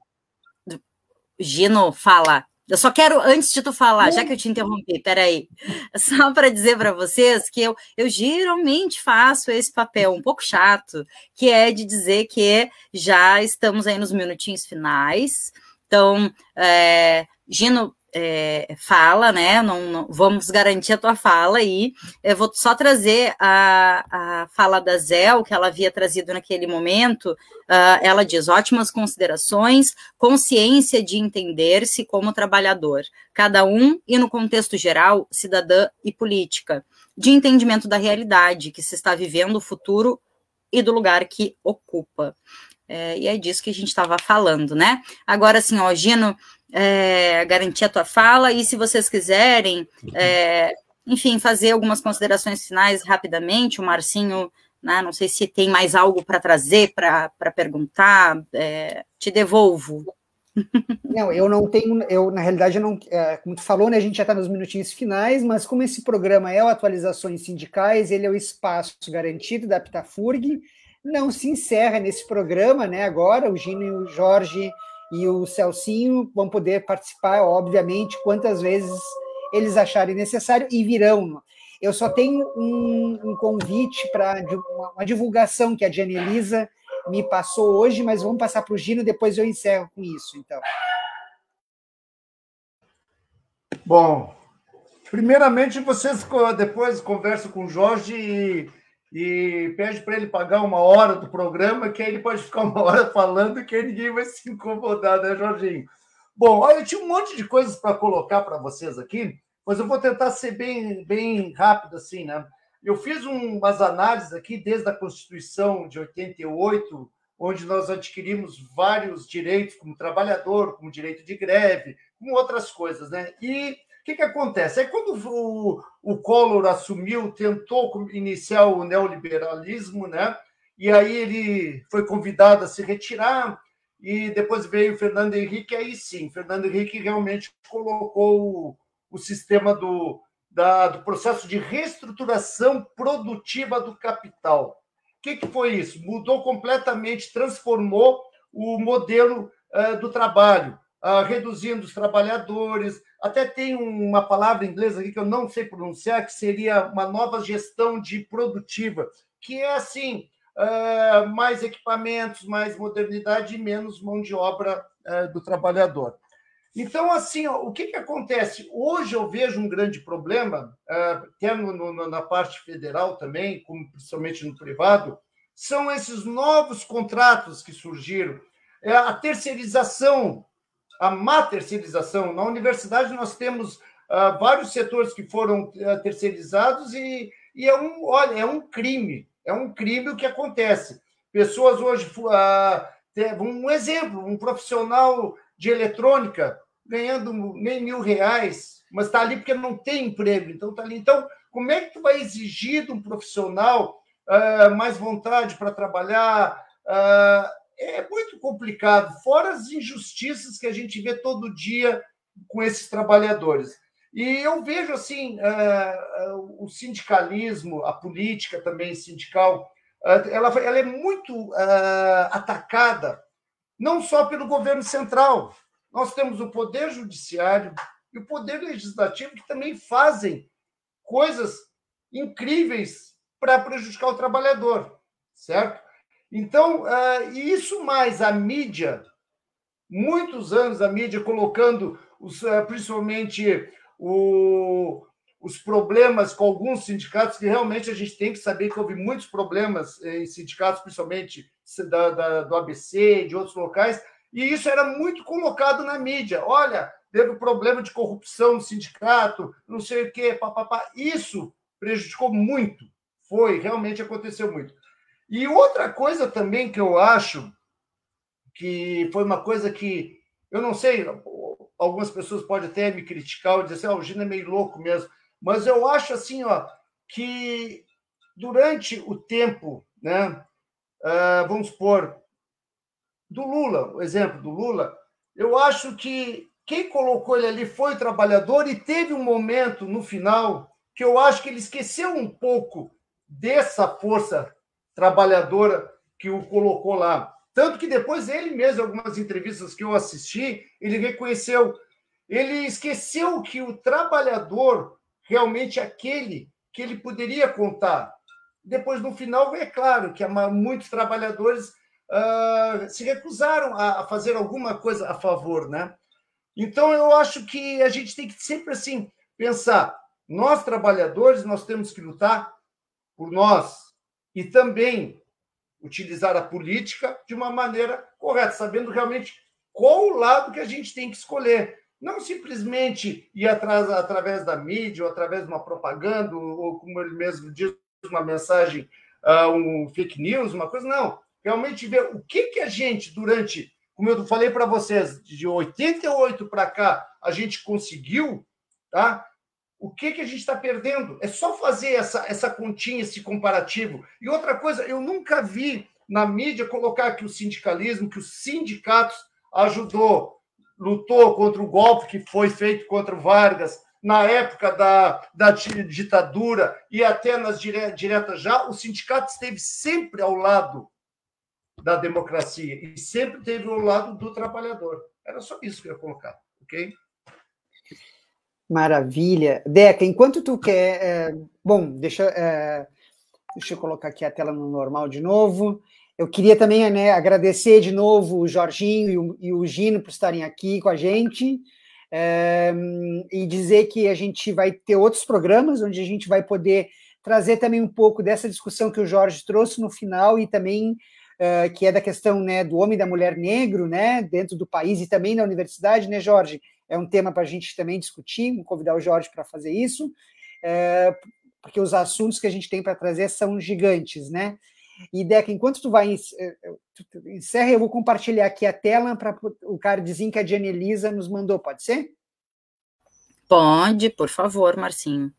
S1: Gino, fala. Eu só quero, antes de tu falar, já que eu te interrompi, peraí, só para dizer para vocês que eu, eu geralmente faço esse papel um pouco chato, que é de dizer que já estamos aí nos minutinhos finais. Então, é, Gino, é, fala, né? Não, não, vamos garantir a tua fala aí. Eu vou só trazer a, a fala da Zé, que ela havia trazido naquele momento. Uh, ela diz: ótimas considerações, consciência de entender-se como trabalhador, cada um e no contexto geral, cidadã e política, de entendimento da realidade que se está vivendo, o futuro e do lugar que ocupa. É, e é disso que a gente estava falando, né? Agora, assim, ó, Gino, é, garantir a tua fala, e se vocês quiserem, é, enfim, fazer algumas considerações finais rapidamente. O Marcinho, né, não sei se tem mais algo para trazer, para perguntar, é, te devolvo.
S2: Não, eu não tenho, eu na realidade eu não, é, como tu falou, né, a gente já está nos minutinhos finais, mas como esse programa é o Atualizações Sindicais, ele é o espaço garantido da Pitafurg, não se encerra nesse programa, né, agora, o Gino e o Jorge e o Celcinho vão poder participar, obviamente, quantas vezes eles acharem necessário e virão. Eu só tenho um, um convite para uma, uma, divulgação que a Diana Elisa me passou hoje, mas vamos passar para o Gino, depois eu encerro com isso, então.
S3: Bom, primeiramente vocês depois conversam com o Jorge e, e pede para ele pagar uma hora do programa, que aí ele pode ficar uma hora falando que ninguém vai se incomodar, né, Jorginho? Bom, olha, eu tinha um monte de coisas para colocar para vocês aqui, mas eu vou tentar ser bem, bem rápido assim, né? Eu fiz um, umas análises aqui desde a Constituição de 88, onde nós adquirimos vários direitos, como trabalhador, como direito de greve, como outras coisas, né? E que, que acontece? É quando o, o Collor assumiu, tentou iniciar o neoliberalismo, né? E aí ele foi convidado a se retirar, e depois veio o Fernando Henrique, aí sim, Fernando Henrique realmente colocou o, o sistema do, da, do processo de reestruturação produtiva do capital. O que, que foi isso? Mudou completamente, transformou o modelo uh, do trabalho, uh, reduzindo os trabalhadores. Até tem uma palavra inglesa aqui que eu não sei pronunciar, que seria uma nova gestão de produtiva, que é assim: uh, mais equipamentos, mais modernidade e menos mão de obra do trabalhador. Então, assim, ó, o que, que acontece? Hoje eu vejo um grande problema, até no, no, na parte federal também, como principalmente no privado, são esses novos contratos que surgiram, é a terceirização, a má terceirização. Na universidade nós temos uh, vários setores que foram uh, terceirizados e, e é um, olha, é um crime, é um crime o que acontece. Pessoas hoje, uh, um exemplo, um profissional de eletrônica ganhando nem mil reais, mas está ali porque não tem emprego, então está ali. Então, como é que tu vai exigir de um profissional uh, mais vontade para trabalhar? Uh, é muito complicado, fora as injustiças que a gente vê todo dia com esses trabalhadores. E eu vejo assim uh, o sindicalismo, a política também sindical, ela, ela é muito atacada não só pelo governo central, nós temos o Poder Judiciário e o Poder Legislativo que também fazem coisas incríveis para prejudicar o trabalhador, certo? Então, uh, isso mais a mídia, muitos anos a mídia colocando os, uh, principalmente o, os problemas com alguns sindicatos, que realmente a gente tem que saber que houve muitos problemas em sindicatos, principalmente da, da, do ABC, de outros locais, e isso era muito colocado na mídia. Olha, teve problema de corrupção no sindicato, não sei o quê, papapá. Isso prejudicou muito. Foi, realmente aconteceu muito. E outra coisa também que eu acho que foi uma coisa que eu não sei, algumas pessoas podem até me criticar ou dizer assim, ah, o Gino é meio louco mesmo, mas eu acho assim, ó, que durante o tempo, né, uh, vamos supor, do Lula, o exemplo do Lula, eu acho que quem colocou ele ali foi o trabalhador e teve um momento no final que eu acho que ele esqueceu um pouco dessa força trabalhadora que o colocou lá. Tanto que depois ele mesmo, algumas entrevistas que eu assisti, ele reconheceu, ele esqueceu que o trabalhador realmente é aquele que ele poderia contar. Depois, no final, é claro que muitos trabalhadores uh, se recusaram a, fazer alguma coisa a favor, né? Então eu acho que a gente tem que sempre assim pensar, nós trabalhadores nós temos que lutar por nós e também utilizar a política de uma maneira correta, sabendo realmente qual o lado que a gente tem que escolher. Não simplesmente ir atrás através da mídia, ou através de uma propaganda, ou como ele mesmo diz, uma mensagem, uh, um fake news, uma coisa, não realmente ver o que, que a gente, durante, como eu falei para vocês, de 88 para cá, a gente conseguiu, tá? O que, que a gente está perdendo? É só fazer essa, essa continha, esse comparativo. E outra coisa, eu nunca vi na mídia colocar que o sindicalismo, que os sindicatos ajudou, lutou contra o golpe que foi feito contra o Vargas, na época da, da ditadura e até nas dire, diretas já, o sindicato esteve sempre ao lado da democracia e sempre esteve ao lado do trabalhador. Era só isso que eu ia colocar, ok?
S2: Maravilha. Deca, enquanto tu quer. É, bom, deixa, é, deixa eu colocar aqui a tela no normal de novo. Eu queria também né, agradecer de novo o Jorginho e o, e o Gino por estarem aqui com a gente. É, e dizer que a gente vai ter outros programas onde a gente vai poder trazer também um pouco dessa discussão que o Jorge trouxe no final e também uh, que é da questão né, do homem e da mulher negro né, dentro do país e também na universidade, né, Jorge? É um tema para a gente também discutir, vou convidar o Jorge para fazer isso, é, porque os assuntos que a gente tem para trazer são gigantes, né? E, Deca, enquanto tu vai eh, encerra, eu vou compartilhar aqui a tela para o cardzinho que a Diane Elisa nos mandou, pode ser?
S1: Pode, por favor, Marcinho.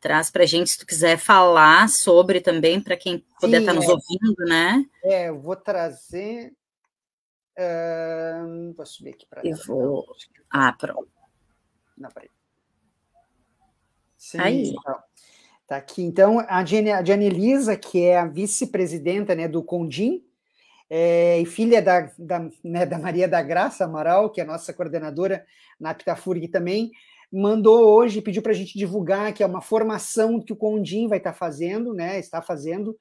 S1: Traz para a gente, se tu quiser falar sobre também, para quem puder estar tá nos é. ouvindo, né?
S2: É, eu vou trazer. Vou subir aqui para.
S1: Eu vou. Ah, pronto.
S2: Não, peraí. Sim, Aí. Então. Tá aqui, então, a Jenny Elisa, que é a vice-presidenta né, do Condim, é, e filha da, da, né, da, Maria da Graça Amaral, que é a nossa coordenadora na Pitafurg também, mandou hoje, pediu para a gente divulgar que é uma formação que o Condim vai estar tá fazendo, né, está fazendo.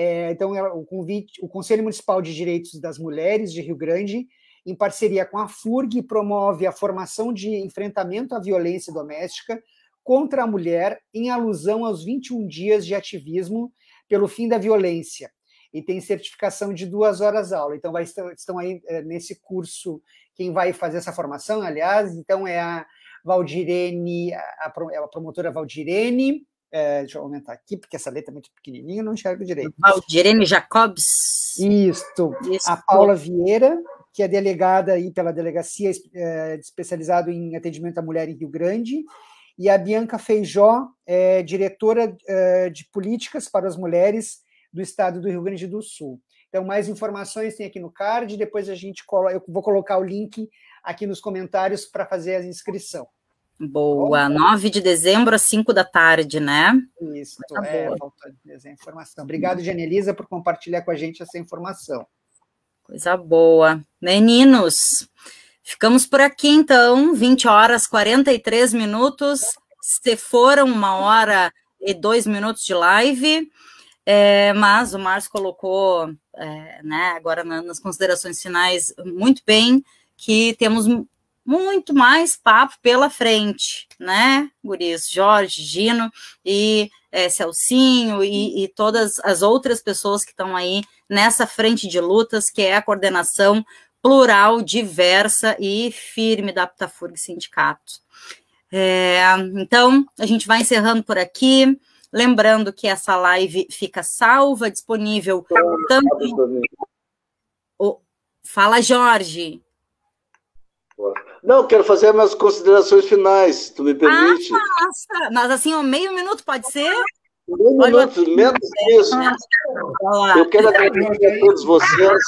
S2: É, então, ela, o convite, o Conselho Municipal de Direitos das Mulheres de Rio Grande, em parceria com a FURG, promove a formação de enfrentamento à violência doméstica, contra a mulher em alusão aos 21 dias de ativismo pelo fim da violência. E tem certificação de duas horas aula. Então, vai, estão aí é, nesse curso quem vai fazer essa formação, aliás, então é a Valdirene, a, a promotora Valdirene, é, deixa eu aumentar aqui, porque essa letra é muito pequenininha, não enxergo direito.
S1: Valdirene Jacobs.
S2: Isto. Isso. A Paula Vieira, que é delegada aí pela delegacia é, especializada em atendimento à mulher em Rio Grande, e a Bianca Feijó é diretora é, de políticas para as mulheres do estado do Rio Grande do Sul. Então, mais informações tem aqui no card, depois a gente eu vou colocar o link aqui nos comentários para fazer a inscrição.
S1: Boa, 9 de dezembro às 5 da tarde, né?
S2: Isso, tá é, faltou essa informação. Obrigado, Janelisa, por compartilhar com a gente essa informação.
S1: Coisa boa. Meninos, Ficamos por aqui, então, 20 horas 43 minutos. Se foram uma hora e dois minutos de live, é, mas o Márcio colocou, é, né, agora na, nas considerações finais, muito bem, que temos muito mais papo pela frente, né, Guris? Jorge, Gino e é, Celcinho e, e todas as outras pessoas que estão aí nessa frente de lutas, que é a coordenação plural, diversa e firme da Aptafurg Sindicato. É, então, a gente vai encerrando por aqui. Lembrando que essa live fica salva, disponível tanto. Oh, fala, Jorge.
S4: Não, quero fazer minhas considerações finais, se tu me permite.
S1: Ah, nossa. Mas assim, um meio minuto pode ser?
S4: Meio minuto, menos que isso. Eu quero agradecer a todos vocês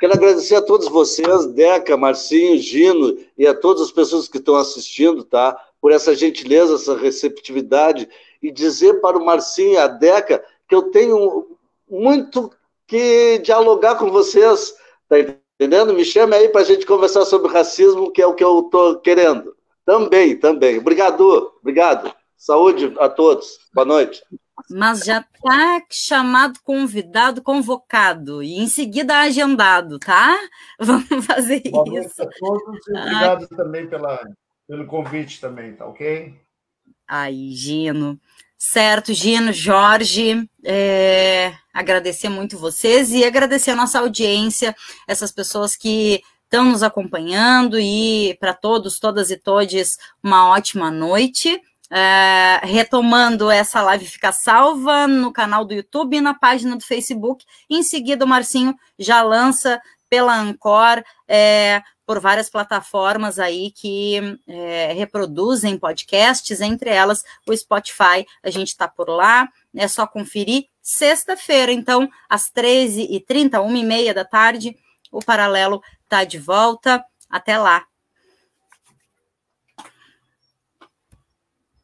S4: Quero agradecer a todos vocês, Deca, Marcinho, Gino e a todas as pessoas que estão assistindo, tá? Por essa gentileza, essa receptividade e dizer para o Marcinho e a Deca que eu tenho muito que dialogar com vocês, tá entendendo? Me chame aí para a gente conversar sobre racismo, que é o que eu estou querendo. Também, também. Obrigado, obrigado. Saúde a todos. Boa noite
S1: mas já está chamado convidado, convocado, e em seguida agendado, tá? Vamos fazer Boa isso.
S3: a todos e obrigado ah. também pela, pelo convite também, tá ok?
S1: Aí, Gino. Certo, Gino, Jorge, é, agradecer muito vocês e agradecer a nossa audiência, essas pessoas que estão nos acompanhando e para todos, todas e todes, uma ótima noite. É, retomando essa live fica salva no canal do YouTube e na página do Facebook. Em seguida, o Marcinho já lança pela Ancor, é, por várias plataformas aí que é, reproduzem podcasts, entre elas o Spotify. A gente está por lá, é só conferir. Sexta-feira, então, às 13h30, 1h30 da tarde, o Paralelo está de volta. Até lá!